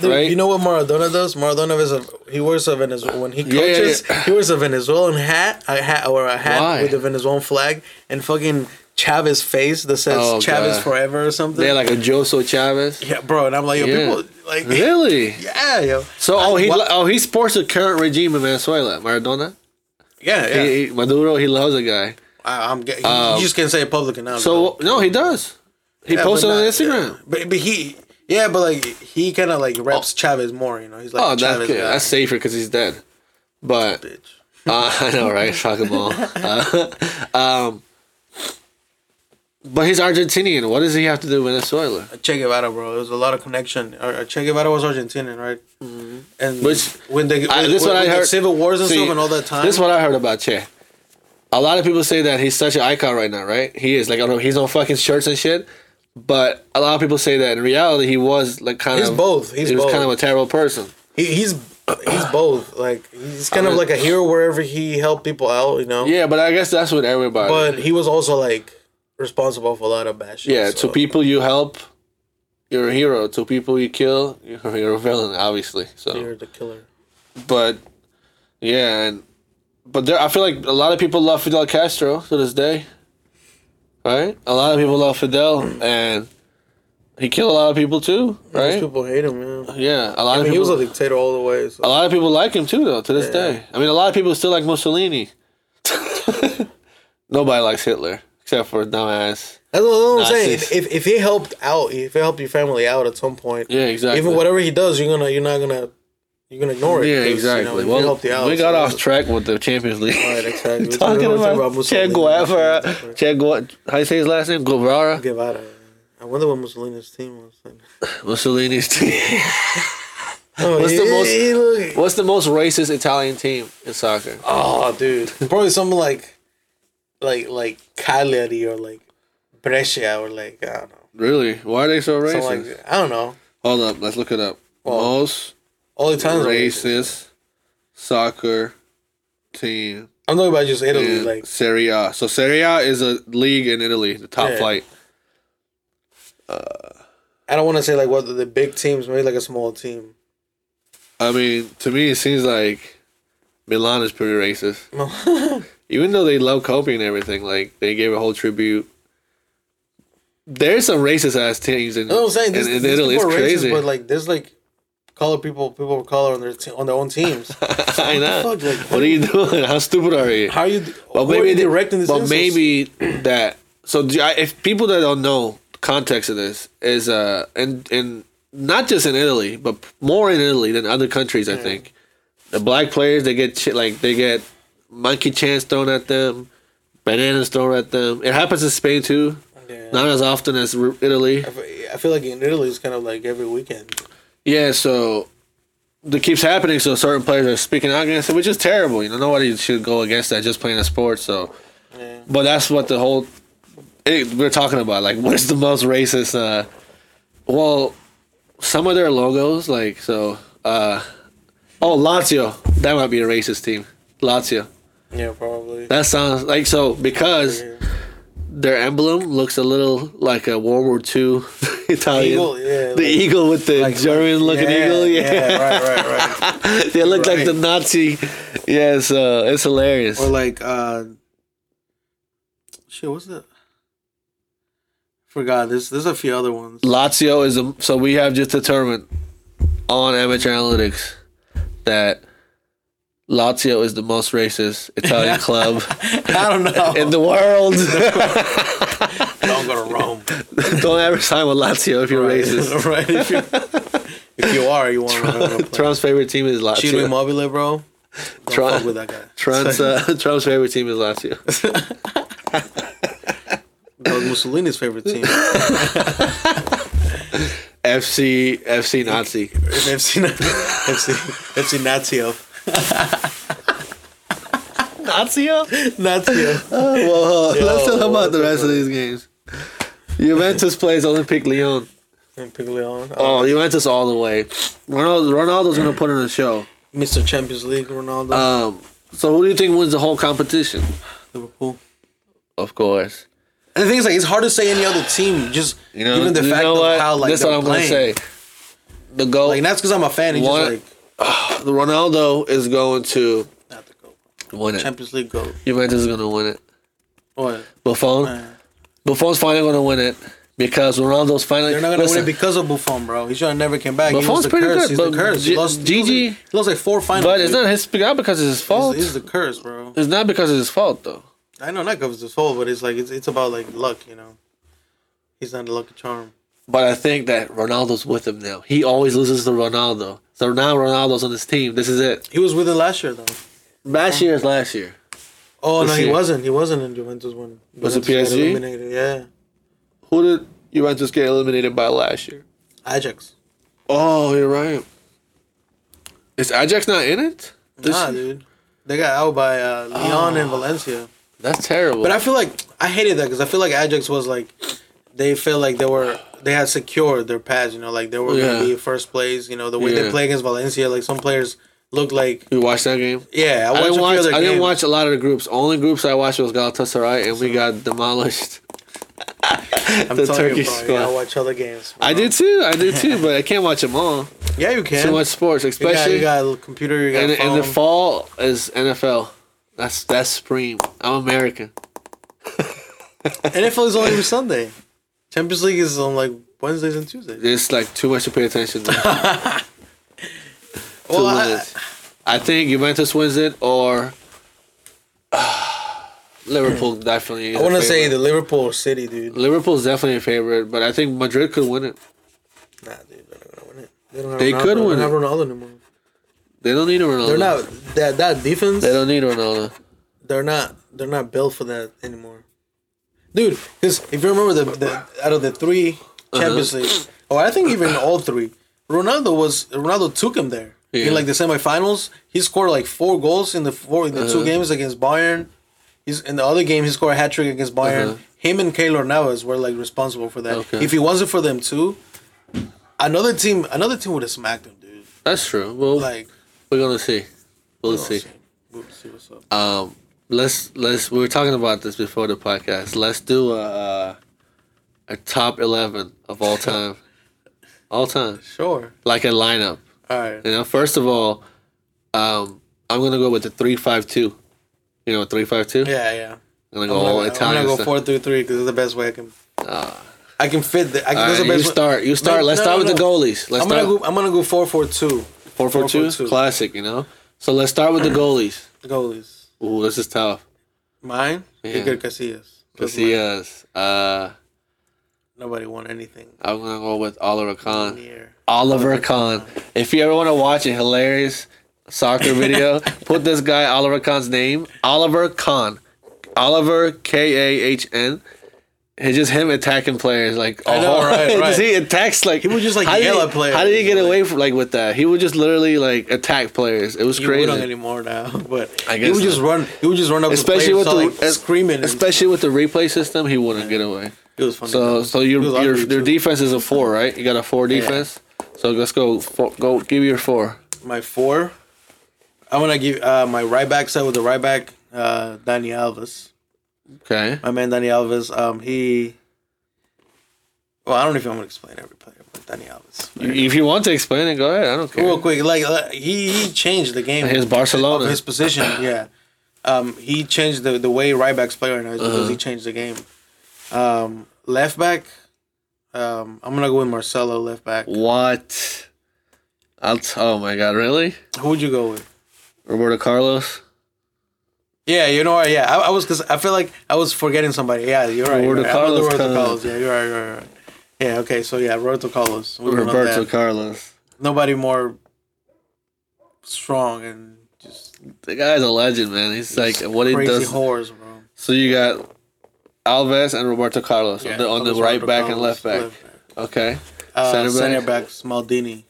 Dude, right? You know what Maradona does? Maradona is a he wears a Venezuela when he Yeah, yeah, yeah. He wears a Venezuelan hat, a hat or a hat Why? with the Venezuelan flag and fucking Chavez face that says Oh, Chavez God. forever or something. they're like a Joso Chavez. yeah, bro, and I'm like, yo, Yeah. people like, Really? yeah, yo, So, oh, he What- oh he supports the current regime in Venezuela. Maradona, yeah, yeah. he, he- Maduro, he loves a guy. I, I'm getting. Um, you just can't say it publicly now. So no, he does. He Yeah, posted but on Instagram. yeah. But but he yeah, but like he kind of like reps Chavez more. You know, he's like Oh, that's Chavez. That's safer because he's dead. But uh, I know, right? Fuck them all. Uh, um, but he's Argentinian. What does he have to do with Venezuela? Che Guevara, bro. There's a lot of connection. Uh, Che Guevara was Argentinian, right? Mm-hmm. And Which- when they I- this is what when I the heard. civil wars and See, stuff and all that time. This is what I heard about Che. A lot of people say that he's such an icon right now, right? He is like I don't know, he's on fucking shirts and shit. But a lot of people say that in reality he was like kind He's of both. He's he was both. kind of a terrible person. he, he's he's both. Like he's kind I of mean- like a hero wherever he helped people out. You know. Yeah, but I guess that's what everybody. But he was also like responsible for a lot of bad shit. yeah, so to people you help, you're a hero. To people you kill, you're, you're a villain, obviously. So, You're the killer. but yeah, and but there, I feel like a lot of people love Fidel Castro to this day. Right, a lot of people love Fidel, and he killed a lot of people too. Most Right? people hate him. Yeah. Yeah, a lot I of mean, he was a dictator all the way. So. a lot of people like him too, though. To this Yeah. day, I mean, a lot of people still like Mussolini. Nobody likes Hitler except for dumbass. That's what I'm saying. If if he helped out, if he helped your family out at some point, Yeah, exactly. even whatever he does, you're gonna you're not gonna you're gonna ignore it. Yeah, exactly. You know, well, helped you out. we got so- off track with the Champions League. Right, exactly. We're Talking talking about, about Che Guevara. Che Gu- how you say his last name? Guevara. Guevara. I wonder what Mussolini's team was. Mussolini's team. Oh, What's the most- look- What's the most racist Italian team in soccer? Oh, dude, probably something like, like like Cagliari or like Brescia or like I don't know, Really? Why are they so racist? like. I don't know. Hold up, let's look it up. Well, most All the times racist. soccer team I'm talking about just Italy. Like Serie A. So Serie A is a league in Italy, the top Yeah. flight. Uh, I don't want to say like what the, big teams, maybe like a small team. I mean, to me, it seems like Milan is pretty racist. Even though they love Kobe and everything, like they gave a whole tribute. There's some racist ass teams in, You know I'm saying? in, These, in these Italy. It's crazy. racist, but like there's like color people, people of color on their te- on their own teams. I know. fuck, like, what are you doing? How stupid are you? How are you? Well, maybe they- directing this? But insults? maybe that. So if people that don't know context of this is uh in in not just in Italy, but more in Italy than other countries, I think. The black players they get shit like they get monkey chants thrown at them, bananas thrown at them. It happens in Spain too, Yeah. not as often as Italy. I feel like in Italy it's kind of like every weekend. Yeah, so that keeps happening. So certain players are speaking out against it, which is terrible. You know, nobody should go against that just playing a sport. So, Yeah. but that's what the whole it, we're talking about. Like, what's the most racist? Uh, well, some of their logos, like so. Uh, oh, Lazio, that might be a racist team. Lazio. Yeah, probably. That sounds like so because Yeah. Their emblem looks a little like a World War II Italian. Eagle, yeah, the like- eagle with the Like- German looking yeah, eagle. Yeah, yeah, right, right, right. they look like the Nazi. Yeah, it's uh, it's hilarious. Or like, uh, shit, what's that? Forgot. There's there's a few other ones. Lazio is a, so we have just determined on amateur analytics that Lazio is the most racist Italian club I don't know. in the world. Don't go to Rome. Don't ever sign with Lazio if you're racist. right? If you, if you are, you want to. Trump's favorite team is Lazio. Immobile, bro. Don't Tron- with that guy. Trump's, uh, Trump's favorite team is Lazio. That was Mussolini's favorite team. FC FC Nazi. FC, FC, FC Nazio. Nazio? Nazio. Well, Yo, let's talk about the the rest of these games. Juventus plays Olympic Lyon. Olympic Piglione. Oh, Juventus all the way. Ronaldo, Ronaldo's gonna put on a show. Mr. Champions League, Ronaldo. Um, so who do you think wins the whole competition? Liverpool. Of course, And the thing is, like, it's hard to say any other team. Just you know. given the fact know of what? how like This is they're what I'm playing. gonna say. The goal, Like, that's because I'm a fan. It's One- just like the Ronaldo is going to not the goal. win it. Champions League goal. Juventus is gonna win it. What? Buffon, Man. Buffon's finally gonna win it because Ronaldo's finally. They're not gonna win it because of Buffon, bro. He should have never came back. he Buffon's the pretty curse. good, He's but the curse. G- he lost, he lost, Gigi- like, he lost like four finals. But it's dude. not his not because it's his fault. He's, he's the curse, bro. It's not because it's his fault though. I know not because it's his fault, but it's like it's, it's about like luck, you know. He's not a lucky charm. But I think that Ronaldo's with him now. He always loses to Ronaldo. So now Ronaldo's on his team. This is it. He was with it last year though. Last year is last year. Oh This no, he year. wasn't. He wasn't in Juventus when Was it Juventus got PSG? eliminated. Yeah, Who did Juventus get eliminated by last year? Ajax. Oh, you're right. Is Ajax not in it? This nah, year? dude. They got out by uh, Lyon Oh. and Valencia. That's terrible. But I feel like I hated that because I feel like Ajax was like they felt like they were they had secured their pass. You know, like they were Yeah. gonna be first place. You know, the way Yeah. they play against Valencia, like some players looked like you watched that game? yeah. I, I, watched didn't a few watch. I didn't watch a lot of the groups. Only groups I watched was Galatasaray, and we got demolished. I'm the telling Turkish you, bro, squad. I watch other games. I bro. did too. I did too, but I can't watch them all. Yeah, you can. Too much sports, You got, especially you got a computer. You got and a phone. in the fall is NFL. That's that's supreme. I'm American. NFL is only Sunday. Champions League is on like Wednesdays and Tuesdays. It's like too much to pay attention to. Well, I. I think Juventus wins it or uh, Liverpool definitely. I want to say the Liverpool City, dude. Liverpool's definitely a favorite, but I think Madrid could win it. Nah, dude, they're not gonna win it. They, don't have They Ronaldo. could They win don't have Ronaldo anymore. They don't need a Ronaldo. They're not that that defense. They don't need Ronaldo. They're not. They're not built for that anymore, dude. Because if you remember the, the out of the three Uh-huh. Champions League, or I think even all three, Ronaldo was Ronaldo took him there Yeah. in like the semifinals. He scored like four goals in the four in the two Uh-huh. games against Bayern. He's in the other game he scored a hat trick against Bayern. Uh-huh. Him and Keylor Navas were like responsible for that. Okay. If it wasn't for them too, another team another team would have smacked him, dude. That's true. Well, Like we're gonna see. We'll we'll see. see. We'll see what's up. Um, let's let's. We were talking about this before the podcast. Let's do a uh, a top eleven of all time, all time, Sure. like a lineup. All right. You know, first of all, um, I'm gonna go with the three five two. You know, three five two. Yeah, yeah. I'm gonna I'm go gonna, all I'm gonna go four three three because it's the best way I can. Ah. I can fit the. I can, All right, the you best way- start. You start. No, Let's no, start with no. the goalies. Let's I'm gonna go. I'm gonna go four four two. four four two. Classic. You know. So let's start with the goalies. The goalies. Ooh, this is tough. Mine. Yeah. Iker Casillas. Casillas. Uh, Nobody won anything I'm gonna go with Oliver Kahn. near. Oliver Kahn. If you ever want to watch a hilarious soccer video, put this guy Oliver Kahn's name. Oliver Kahn. Oliver K A H N. It's just him attacking players like I know, oh, right, right. He attacks like He would just, like, how did yell he- at players, How did he get like- away from like with that? He would just literally like attack players. It was crazy. wouldn't anymore now, but I guess he would just run. He would just run up especially with the like, screaming. especially with the replay system, he wouldn't get away. it was funny. So though. so your your your defense is a four, right? You got a four defense. So let's go four, go give your four. my four. I'm gonna give uh, my right back side with the right back, uh, Dani Alves. Okay. My man Dani Alves. Um, he. Well, I don't know if I'm gonna explain every player, but Dani Alves. If you want to explain it, go ahead. I don't care. Real quick, like uh, he he changed the game. His Barcelona. his position. Yeah, um, he changed the the way right backs play right now is because Uh-huh. he changed the game. Um, left back. Um, I'm gonna go with Marcelo left back. What? I'll t- oh my god, really? Who would you go with? Roberto Carlos? Yeah, you know what? Yeah, I, I was because I feel like I was forgetting somebody. Yeah, you're right. Roberto right. Carlos, Roberto Carlos. Yeah, you're right. You're right. Yeah. Okay. So yeah, Roberto Carlos. We Roberto. Carlos. Nobody more strong and just The guy's a legend, man. He's like what he crazy does. horse, bro. So you got Alves and Roberto Carlos on the, on the right back and Carlos, left back. Okay. Uh, Center center, back? back. Maldini.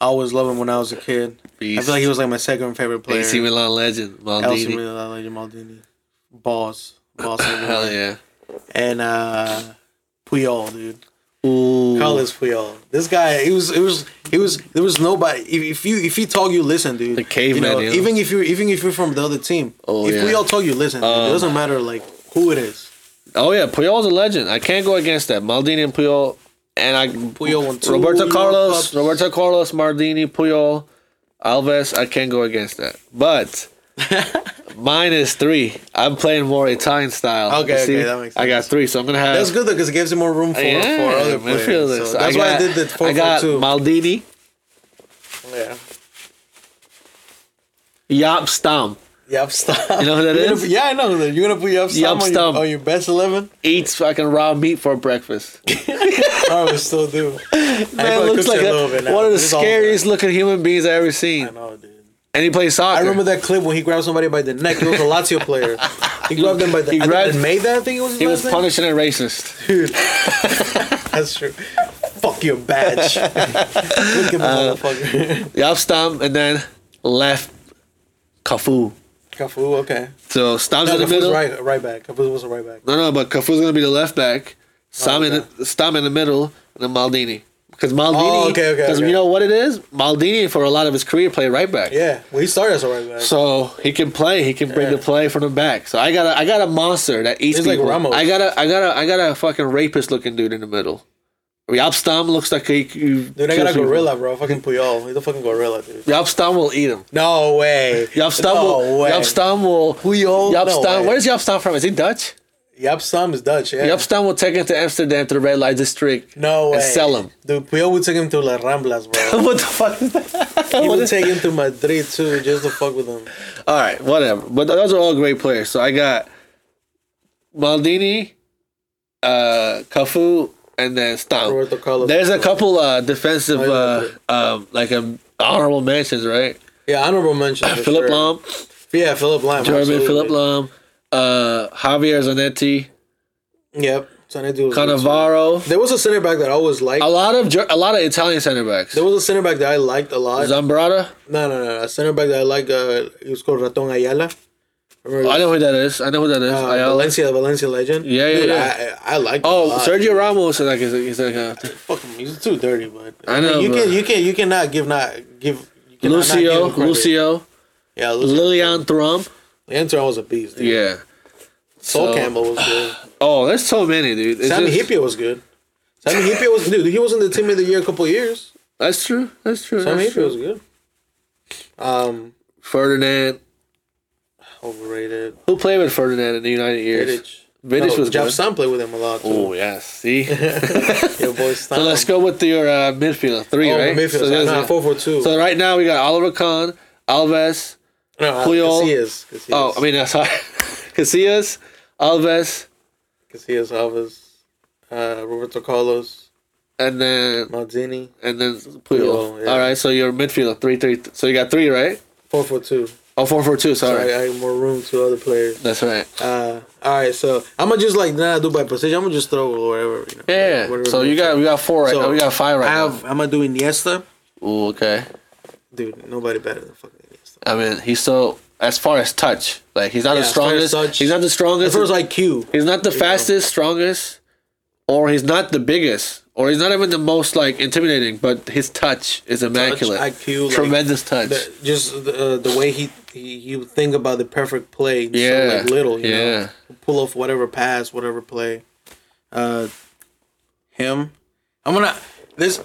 I always loved him when I was a kid. I feel like he was like my second favorite player. AC Milan legend. AC Milan legend Maldini. Boss. Boss. Hell yeah. And uh Puyol, dude. Ooh. Carlos Puyol. This guy, he was, it was, he was. There was nobody. If, you, if he told you, listen, dude. The caveman, You know, yeah. even if you, even if you're from the other team, Oh, if yeah. Puyol told you, listen, dude, it Um, doesn't matter like who it is. Oh yeah, Puyol's a legend. I can't go against that. Maldini and Puyol, and I Puyol won two Roberto Carlos. Roberto Carlos, Maldini, Puyol, Alves. I can't go against that. But mine is three. I'm playing more Italian style. Okay, You okay, that makes sense. I got three, so I'm gonna have. That's good though, because it gives you more room for, Yeah, for other players. So that's why I did the four I got two. Maldini, yeah. Jaap Stam. Stop. You know who that is? put- yeah, I know who that. You're gonna put Jaap on, your, on your best eleven. Eats fucking raw meat for breakfast. I would still do. Man, looks like a a- now. one of the scariest looking human beings I ever I seen. know, dude. And he plays soccer. I remember that clip when he grabbed somebody by the neck. He was a Lazio player. He grabbed them by the. He I grabbed- Almeida, I think it was. He was punishing a racist. Dude, that's true. Fuck your badge. Look at the Uh, motherfucker. Jaap and then left Cafu. Cafu, okay. So Stam's No, in the Cafu's middle. right, right back. Cafu was a right back. No, no, but Cafu's gonna be the left back. Oh, Stam in okay. the, Stam in the middle, and then Maldini. Because oh, Maldini, Oh, okay, okay, because okay. you know what it is. Maldini for a lot of his career played right back. Yeah, well, he started as a right back. So he can play. He can bring Yeah. the play from the back. So I got a I got a monster that eats He's like people. Ramos. I got a I got a I got a fucking rapist looking dude in the middle. Jaap Stam looks like he. he dude, I got a gorilla, bro. Fucking Puyol. He's a fucking gorilla, dude. Jaap Stam will eat him. No way. Jaap Stam no will. way. Jaap Stam will. Puyol? No Jaap Stam. way. Where's Jaap Stam from? Is he Dutch? Yep, Stam is Dutch. Yeah. Yopstam will take him to Amsterdam to the red light district. No way. And sell him. Dude, Puyol would take him to La Ramblas, bro. what the fuck is that? he would take him to Madrid too, just to fuck with him. All right, whatever. But those are all great players. So I got Maldini, uh, Cafu, and then Stam. Carlos. There's a couple uh, defensive, uh, um, like um, honorable mentions, right? Yeah, honorable mentions. for Philip sure. Lahm, Yeah, Philipp Lahm. German. Philipp Lahm, uh, Javier Zanetti, Yep. Zanetti was good, too. Cannavaro. There was a center back that I always liked. A lot of a lot of Italian center backs. There was a center back that I liked a lot. Zambrotta. no, no, no. A center back that I liked. Uh, he was called Raton Ayala. I know who that is. I know who that is. uh, Ayala. Valencia, Valencia legend. Yeah, yeah, Dude, yeah. I, I a Oh, Sergio. Ramos is like he's, he's like a, Fuck him. He's too dirty, but I know, You can, you can, you cannot give not give. Cannot not give Lucio, credit. Lucio, Yeah, Lucio. Lilian Thuram. Was a beast. Dude. Yeah. Sol So- Campbell was good. Oh, there's so many, dude. It's Sami just- Hyypiä was good. Sami Hyypiä was dude. He was in the team of the year a couple years. That's true. That's true. Sami Hyypiä was good. Um, Ferdinand. Overrated. Who played with Ferdinand in the United years? Vidic. Vidic was Jeff good. Played with him a lot too. Oh yes. See. Your boy Stam. so let's go with your uh, midfield three, Oh, right? midfield. So, nah, four four two. so right now we got Oliver Kahn, Alves. no, uh, Puyol. Casillas. Casillas. Oh, I mean, uh, sorry, Casillas, Alves, Casillas, Alves, uh, Roberto Carlos, and then Maldini. and then Puyol. Puyol, yeah. All right. So your midfield three, three. So you got three, right? Four four two. Oh, four four two. So Sorry, I, I have more room to other players. that's right. Uh, all right, so I'm gonna just like not do by position. I'm gonna just throw whatever. You know, Yeah. whatever So you got we got four right. So, now. We got five right I have. I'm gonna do Iniesta. Ooh, okay. Dude, nobody better than fucking Iniesta. I mean, he's so as far as touch, like he's not Yeah, the as far as strongest. touch- he's not the As strongest. far as IQ, he's not the you know. fastest, strongest, or he's not the biggest, or he's not even the most like intimidating. But his touch is immaculate. Touch, IQ, like, tremendous touch. the, just the, uh, the way he, he he would think about the perfect play. in so, Yeah, like little. You yeah. know, pull off whatever pass, whatever play. Uh, him. I'm gonna this.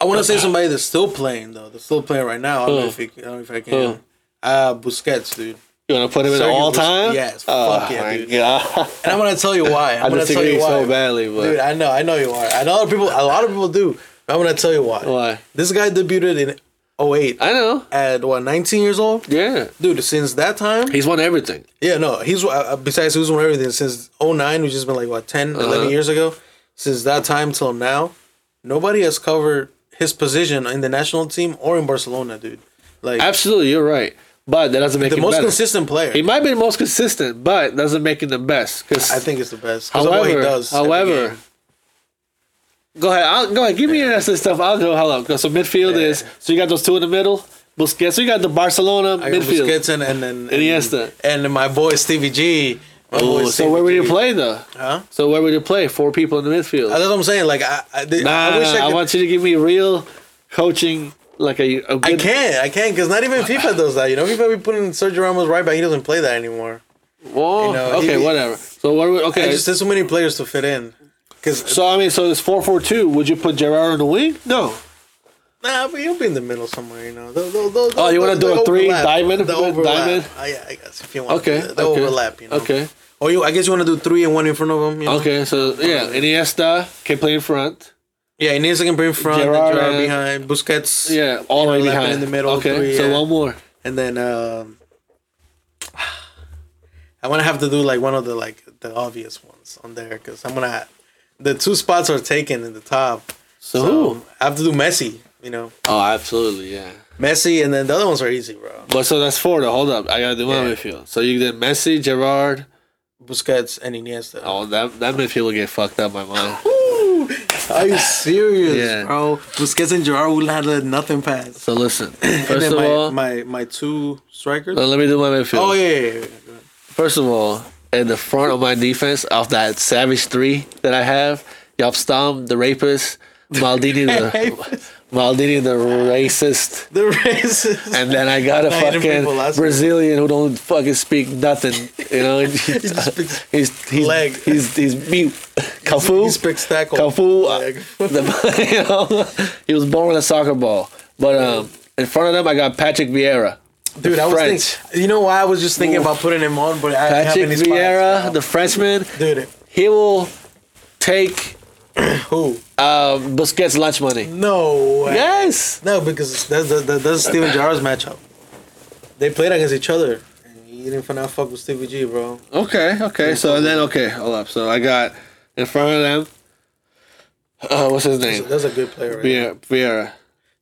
I want to say somebody that's still playing though. That's still playing right now. I don't know if, he, I don't know if I can. Uh, Busquets, dude. You want to put him in all Bus- time? Yes, Oh fuck yeah, dude. god. And I'm gonna tell you why. I'm I gonna tell you why. so badly, but Dude, I know, I know you are. I know people. A lot of people do. But I'm gonna tell you why. why? This guy debuted in 08 I know. at what 19 years old. Yeah, Dude, since that time, he's won everything. yeah, no, he's uh, besides he's won everything since 09, which has been like what 10, 11 Uh-huh. years ago. Since that time till now, nobody has covered his position in the national team or in Barcelona, dude. Like Absolutely, you're right. But that doesn't make the him most better. consistent player. He might be the most consistent, but doesn't make him the best. Because I think it's the best. 'cause of what However, he does. however, go ahead. I'll, go ahead. Give me your rest of stuff. I'll go. Hello. So midfield Yeah. is. So you got those two in the middle. Busquets. So you got the Barcelona I midfield. Busquets and and and, Iniesta. and, my boy Stevie G. Ooh, so where would you play though? Huh? So where would you play? Four people in the midfield. That's what I'm saying. Like I, I, Nah, I nah, I I, want you to give me real coaching, like a, a good. I can't. I can't because not even FIFA does that. You know, FIFA be putting Sergio Ramos right back. He doesn't play that anymore. Whoa, you know, okay, he- whatever. So what? would- Okay. I just there's so many players to fit in. Because so I mean, so it's four four two. Would you put Gerrard on the wing? No. nah, but he'll be in the middle somewhere. You know. They'll, they'll, they'll, Oh, you wanna do a three overlap. diamond? The overlap. Diamond? Oh, yeah, I guess if you want. Okay. to the okay. overlap. You know. Okay. Or you, I guess you want to do three and one in front of them. You know? Okay. So yeah, Iniesta can play in front. Yeah, Iniesta can bring front, Gerrard Gerrard, behind, Busquets. Yeah, all the way behind in the middle, Okay. three, so yeah. one more. And then um, I want to have to do like one of the like the obvious ones on there because I'm gonna the two spots are taken in the top. So, So who? I have to do Messi. You know, Oh, absolutely, yeah. Messi, and then the other ones are easy, bro. But so that's four though. Hold up, I gotta do my Yeah. midfield. So you did Messi, Gerrard. Busquets and Iniesta. Oh, that that midfield will get fucked up by mine. Are you serious, Yeah. bro? Busquets and Gerrard will not let nothing pass. So listen, first of my, all, my my two strikers. let me do my midfield. oh yeah, yeah, yeah, yeah. First of all, in the front of my defense, off that savage three that I have, Jaap Stam, the rapist, Maldini, the Maldini, the racist, the racist. and then I got a fucking Brazilian who don't fucking speak nothing. You know, just speaks he's he's leg. he's he's mute. Cafu, he speaks tackle. Cafu, uh, Leg. the, you know, he was born with a soccer ball. But um, in front of them, I got Patrick Vieira. Dude, I was French. thinking. You know why I was just thinking about putting him on, but I Patrick Vieira, the Frenchman. dude. He will take Who? um, Busquets' lunch money. No. Way. Yes. No, because that's that, that, that's Steven Gerrard's matchup. They played against each other, and he didn't finna fuck with Stevie G, bro. Okay. Okay. So then, okay, hold up. So I got in front of them. Uh, what's his That's, name? that's a good player, right? Vieira. Vieira.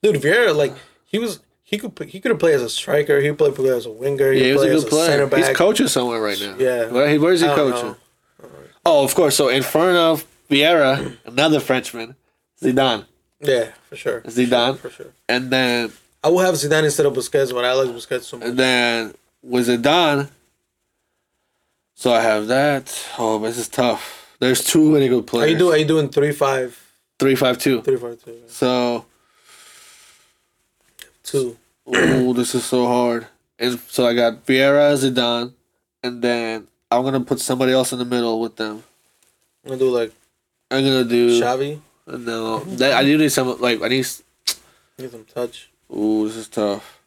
Dude, Vieira, like he was, he could he could have played as a striker. He could play as a winger. He Yeah, he could was a good as a center player. back. He's coaching somewhere right now. Yeah. Where, where's he I don't coaching? know. Oh, of course. So in front of Vieira, another Frenchman, Zidane. Yeah, for sure. Zidane. For sure. And then I will have Zidane instead of Busquets, but I like Busquets so much. And then with Zidane, so I have that. Oh, this is tough. There's too many good players. Are you doing? Are you doing three five three five two? three five two So, two? ooh, this is so hard. And so I got Vieira, Zidane, and then I'm gonna put somebody else in the middle with them. I'm gonna do like I'm gonna do Xavi. no. That, I do need some like I need. Get some touch. Ooh, this is tough.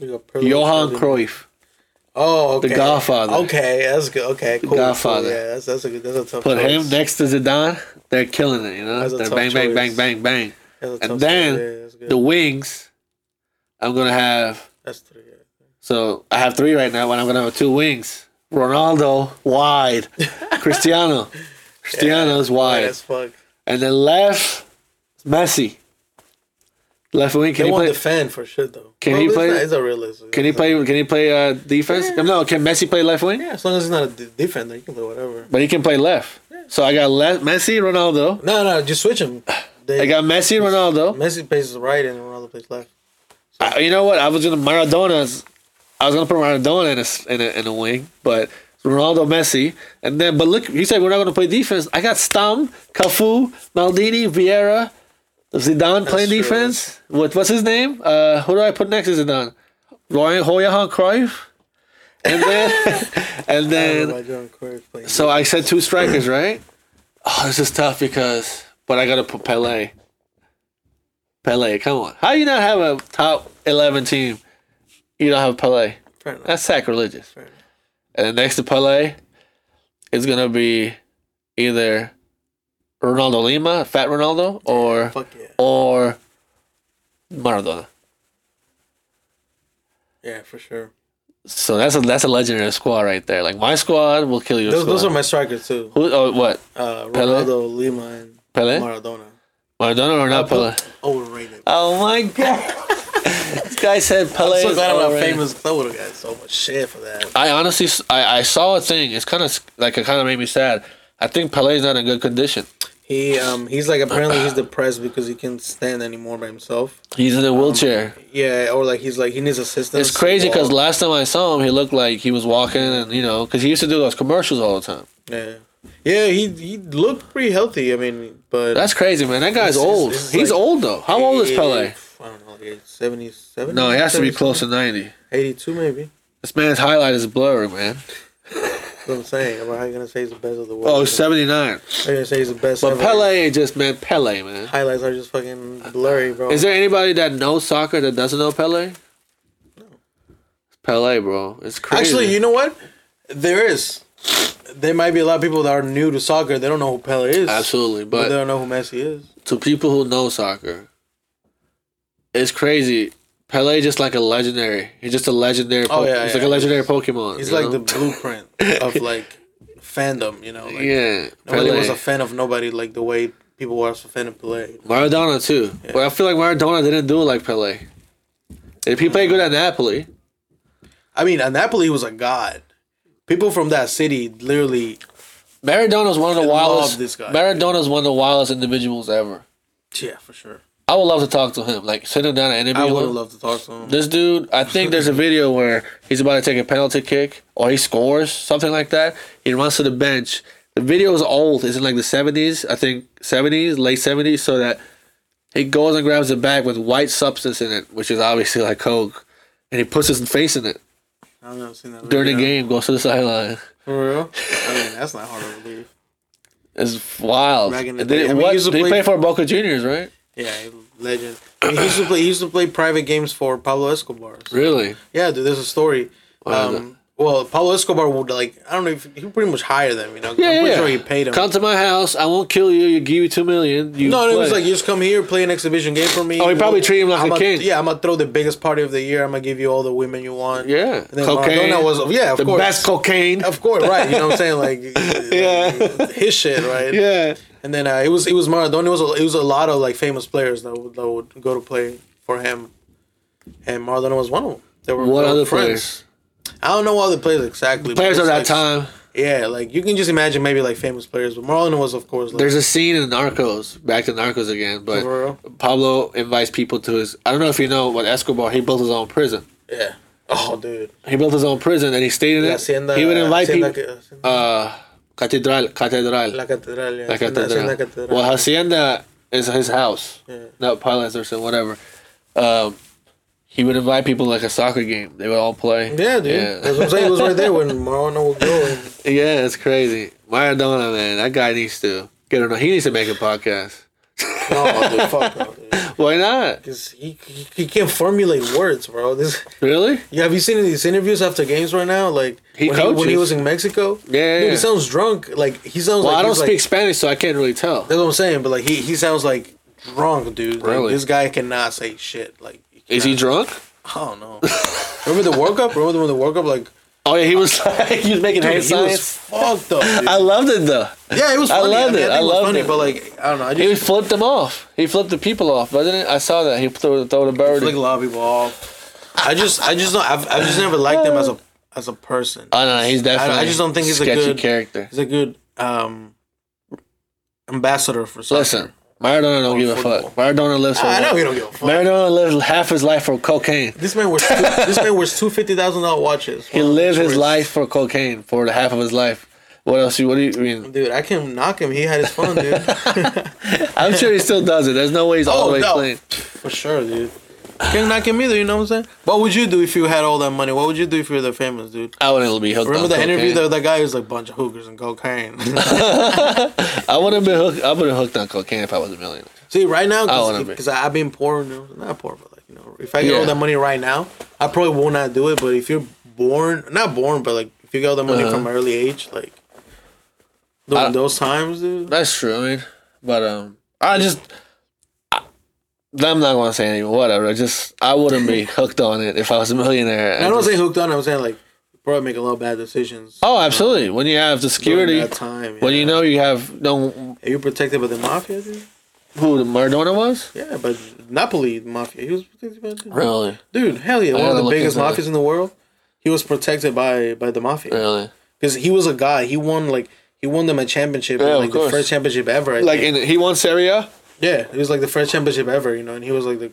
Johan. Cruyff. Oh, okay. The Godfather. Okay, that's good. Okay, cool. Godfather. Cool. Yeah, that's that's a good. That's a tough. Put choice. him next to Zidane. They're killing it. You know, That's a they're tough bang, bang, bang, bang, bang. A and then. Yeah. The wings. I'm gonna have that's three. Yeah. So I have three right now, and I'm gonna have two wings. Ronaldo wide, Cristiano, Cristiano's Wide wide, as fuck. and then left Messi. Left wing. Can They he won't play? defend for shit though. Can Well, he play- not- It's a realist. Can he play? Can he play uh, defense? Yeah. No. Can Messi play left wing? Yeah, as long as he's not a d- defender, he can play whatever. But he can play left. Yeah. So I got left Messi, Ronaldo. No, no, just switch him. They, I got Messi, Ronaldo. Messi plays right and Ronaldo plays left. I, you know what? I was gonna Maradona's. I was gonna put Maradona in a in a, in a wing, but Ronaldo, Messi, and then but look, you said we're not gonna play defense. I got Stam, Cafu, Maldini, Vieira, Zidane playing true. defense. What what's his name? Uh, who do I put next to Zidane? Roy Johan Cruyff, and then and I then Cruyff so I said two strikers, right? Oh, this is tough because, but I gotta put Pele. Pele, come on. How you not have a top eleven team? You don't have Pele. That's sacrilegious. And then next to Pele, it's gonna be either Ronaldo Lima, Fat Ronaldo, or yeah. or Maradona. Yeah, for sure. So that's a that's a legendary squad right there. Like my squad will kill you. Those, those are my strikers too. Who? Oh, what? Uh, Pele? Lima, and Pele? Maradona. Maradona or not Pele? Overrated. Oh my god! this guy said Pele. I'm so is glad I'm not famous. I would have got so much shit for that. I honestly, I, I saw a thing. It's kind of like it kind of made me sad. I think Pele's not in good condition. He um he's like apparently he's depressed because he can't stand anymore by himself. He's in a wheelchair. Yeah, or like he's like he needs assistance. it's crazy because last time I saw him, he looked like he was walking, and you know, because he used to do those commercials all the time. yeah, yeah, he he looked pretty healthy. I mean, but That's crazy, man. That guy's This old. this is He's like- old though. How old is Pele? I don't know, like 77? No, he has to be close to ninety. 82 maybe. This man's highlight is blurry, man. That's what I'm saying. How you gonna say he's the best of the world? Oh, 79. How you gonna say he's the best? But ever? Pele ain't just meant Pele, man. highlights are just fucking blurry, bro. Is there anybody that knows soccer that doesn't know Pele? No. Pele, bro. It's crazy. Actually, you know what? There is. There might be a lot of people that are new to soccer. They don't know who Pele is. Absolutely, But, but they don't know who Messi is. to people who know soccer, it's crazy. Pele just like a legendary. He's just a legendary. Oh, yeah, he's yeah. like a legendary Pokemon. He's like know? the blueprint of like fandom. You know, like yeah. nobody Pele. was a fan of nobody like the way people were a fan of Pele. Maradona too. But I feel like Maradona didn't do it like Pele. If he played good at Napoli, I mean, at Napoli he was a god. People from that city literally, Maradona's one of the wildest. this guy. Maradona's one of the wildest individuals ever. yeah, for sure. I would love to talk to him. Like sit him down and interview I would him. loved to talk to him. This dude, I think there's a video where he's about to take a penalty kick or he scores, something like that. He runs to the bench. The video is old. It's in like the 70s, I think 70s, late 70s, so that he goes and grabs a bag with white substance in it, which is obviously like Coke, and he puts his face in it I've never seen that during the game, goes to the sideline. For real? I mean, that's not hard to believe. It's wild. Back in the And day. I mean, he what, used to did play- play for Boca Juniors, right? Yeah, legend. I mean, he used to play. He used to play private games for Pablo Escobar. So- Really? Yeah, dude. There's a story. Um, well, Pablo Escobar would like. I don't know if he pretty much hire them. You know, Yeah, I'm pretty yeah. sure he paid him. Come to my house. I won't kill you. You give you two million. You no, it was like you just come here, play an exhibition game for me. Oh, he probably treated him like I'm a gonna- king. Yeah, I'm gonna throw the biggest party of the year. I'm gonna give you all the women you want. yeah, And then cocaine. Maradona was yeah, of the course, best cocaine. of course, right? You know what I'm saying? Like, Yeah. his shit, right? Yeah. And then uh, it was it was Maradona. It was a, it was a lot of like famous players that would, that would go to play for him, and Maradona was one of them. They were What other friends. players? I don't know all the players exactly. but Players of that like- time. Yeah, like you can just imagine maybe like famous players, but Maradona was of course. Like, There's a scene in Narcos, back to Narcos again, but Pablo invites people to his. I don't know if you know, but Escobar he built his own prison. yeah. Oh, dude. He built his own prison and he stayed in La it. hacienda, he would invite hacienda people. que- Uh, catedral, catedral, La Catedral. Yeah. La Hacienda- Hacienda catedral. Catedral. Well, hacienda is his house, Yeah. not palace or something, whatever. Um, he would invite people like a soccer game. They would all play. Yeah, dude. Yeah. That's what I'm saying. He was right there when Maradona would go. And, Yeah, it's crazy. Maradona, man, that guy needs to get on. He needs to make a podcast. No, dude, fuck dude. Why not? Because he, he he can't formulate words, bro. This Really? yeah. Have you seen these interviews after games right now? Like He when, he, when he was in Mexico. Yeah, yeah, Dude, yeah. he sounds drunk. Like he sounds Well, like I don't speak Like, Spanish, so I can't really tell. that's what I'm saying. But like he he sounds like drunk, dude. Like, Really? this guy cannot say shit. Like Is he drunk? I don't know. Remember the World Cup? Remember when the World Cup? Like Oh yeah, he was like he was making hand Dude, he was fucked up. Dude. I loved it though. yeah, it was Funny. I loved mean, it. I, I think it loved funny, it. but like I don't know. I He flipped them off. He flipped the people off, wasn't it? I saw that. He threw, throw the bird. flick a lot of people off. I just, I just don't. I've, I've just never liked him as a as a person. I don't know. He's definitely. I just don't think he's a good- character. He's a good um ambassador for soccer. Listen, Maradona don't give a fuck. Maradona lives for. I know he don't give a fuck. Maradona lived half his life for cocaine. This man wears two, this man wears two fifty thousand dollar watches. He lived his life for cocaine for the half of his life. What else? You what do you I mean? Dude, I can knock him. He had his fun, dude. I'm sure he still does it. There's no way he's all Oh, the way no. clean. For sure, dude. Can't knock him either, you know what I'm saying? What would you do if you had all that money? What would you do if you were the famous, dude? I wouldn't be hooked. Remember on the cocaine. interview though? that guy was like a bunch of hookers and cocaine. I wouldn't have been hooked. I would have hooked on cocaine if I was a millionaire. See, right now, I wanna be. because I've been poor, not poor, but like you know, if I get Yeah. all that money right now, I probably will not do it. But if you're born, not born, but like if you get all that money Uh-huh. from an early age, like during those times, dude. That's true. I mean, but um, I just. I, I'm not gonna say anything. Whatever. I just I wouldn't be hooked on it if I was a millionaire. I don't just- say hooked on. I'm saying like you probably make a lot of bad decisions. Oh, absolutely. When you have the security, that time. when you know you have no Are you protected by the mafia, dude? who the Maradona was. Yeah, but Napoli mafia. He was protected by the Really, dude. Hell yeah, I one of the biggest mafias in the world. He was protected by by the mafia really. because he was a guy. He won like he won them a championship, Yeah, like the first championship ever. I Like in he won Serie A. yeah, it was like the first championship ever. You know, and he was like the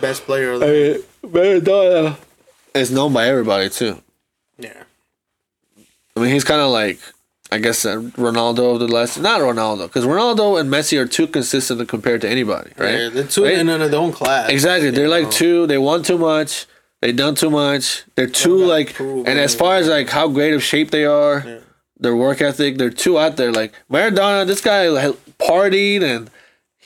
best player. Of the, Maradona is known by everybody too. yeah, I mean, he's kind of like, I guess, uh, Ronaldo of the last. Not Ronaldo, because Ronaldo and Messi are too consistent to compare to anybody, right? yeah, the two Right? in their own class. Exactly. They're like two. They won too much. They done too much. They're too gotta like, prove and as far as like how great of shape they are, Yeah. their work ethic, they're too out there. Like Maradona, this guy like, partied and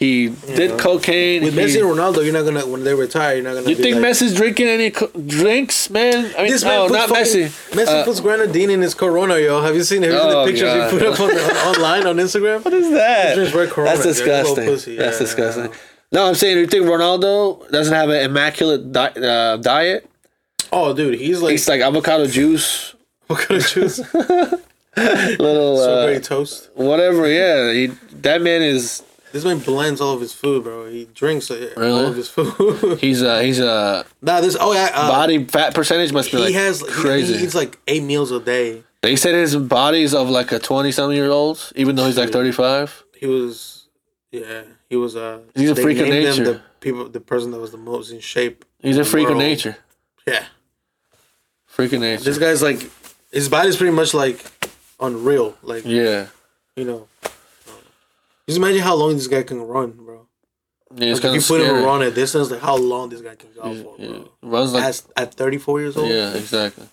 he did cocaine. With he- Messi and Ronaldo, you're not gonna when they retire. You're not gonna. you think like, Messi's drinking any co- drinks, man? I mean, This man no, not fucking- Messi. Messi Uh, puts grenadine in his Corona, yo. Have you seen? Have you seen Oh, the pictures God. he put up on, on, online on Instagram? What is that? Corona, That's disgusting. pussy, That's yeah. disgusting. No, I'm saying, you think Ronaldo doesn't have an immaculate di- uh, diet? Oh, dude, he's like It's like avocado juice, of juice? little uh, toast. whatever. Yeah, he, that man is. This man blends all of his food, bro. He drinks uh, Really? all of his food. He's uh he's uh nah, this. Oh yeah, uh, body fat percentage must be he like has crazy. He, he eats like eight meals a day. they said his body's of like a twenty something year old, even though he's like thirty five. He was, yeah, he was. Uh, He's a freak of nature. The people, the person that was the most in shape. He's a freak of nature. Yeah, Freak of nature. this guy's like, his body's pretty much like unreal. Like yeah. you know, just imagine how long this guy can run, bro. Yeah, it's Like, kind if you put him scary. around a distance, like how long this guy can go for, Yeah. bro. Runs like At, at 34 years old. yeah, exactly.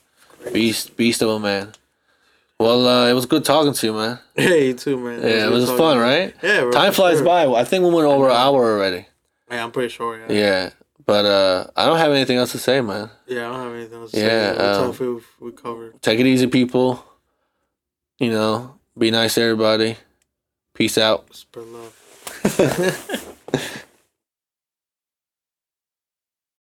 Beast, beast of a man. Well, uh, it was good talking to you, man. Hey, you too, man. Yeah, it good was fun, right? Yeah, bro, Time flies sure. by. I think we went over an hour already. Yeah, I'm pretty sure. Yeah. Yeah, but uh, I don't have anything else to say, man. Yeah, I don't have anything else to Yeah, say. Um, we, we covered? Take it easy, people. You know, be nice to everybody. Peace out. Spread love.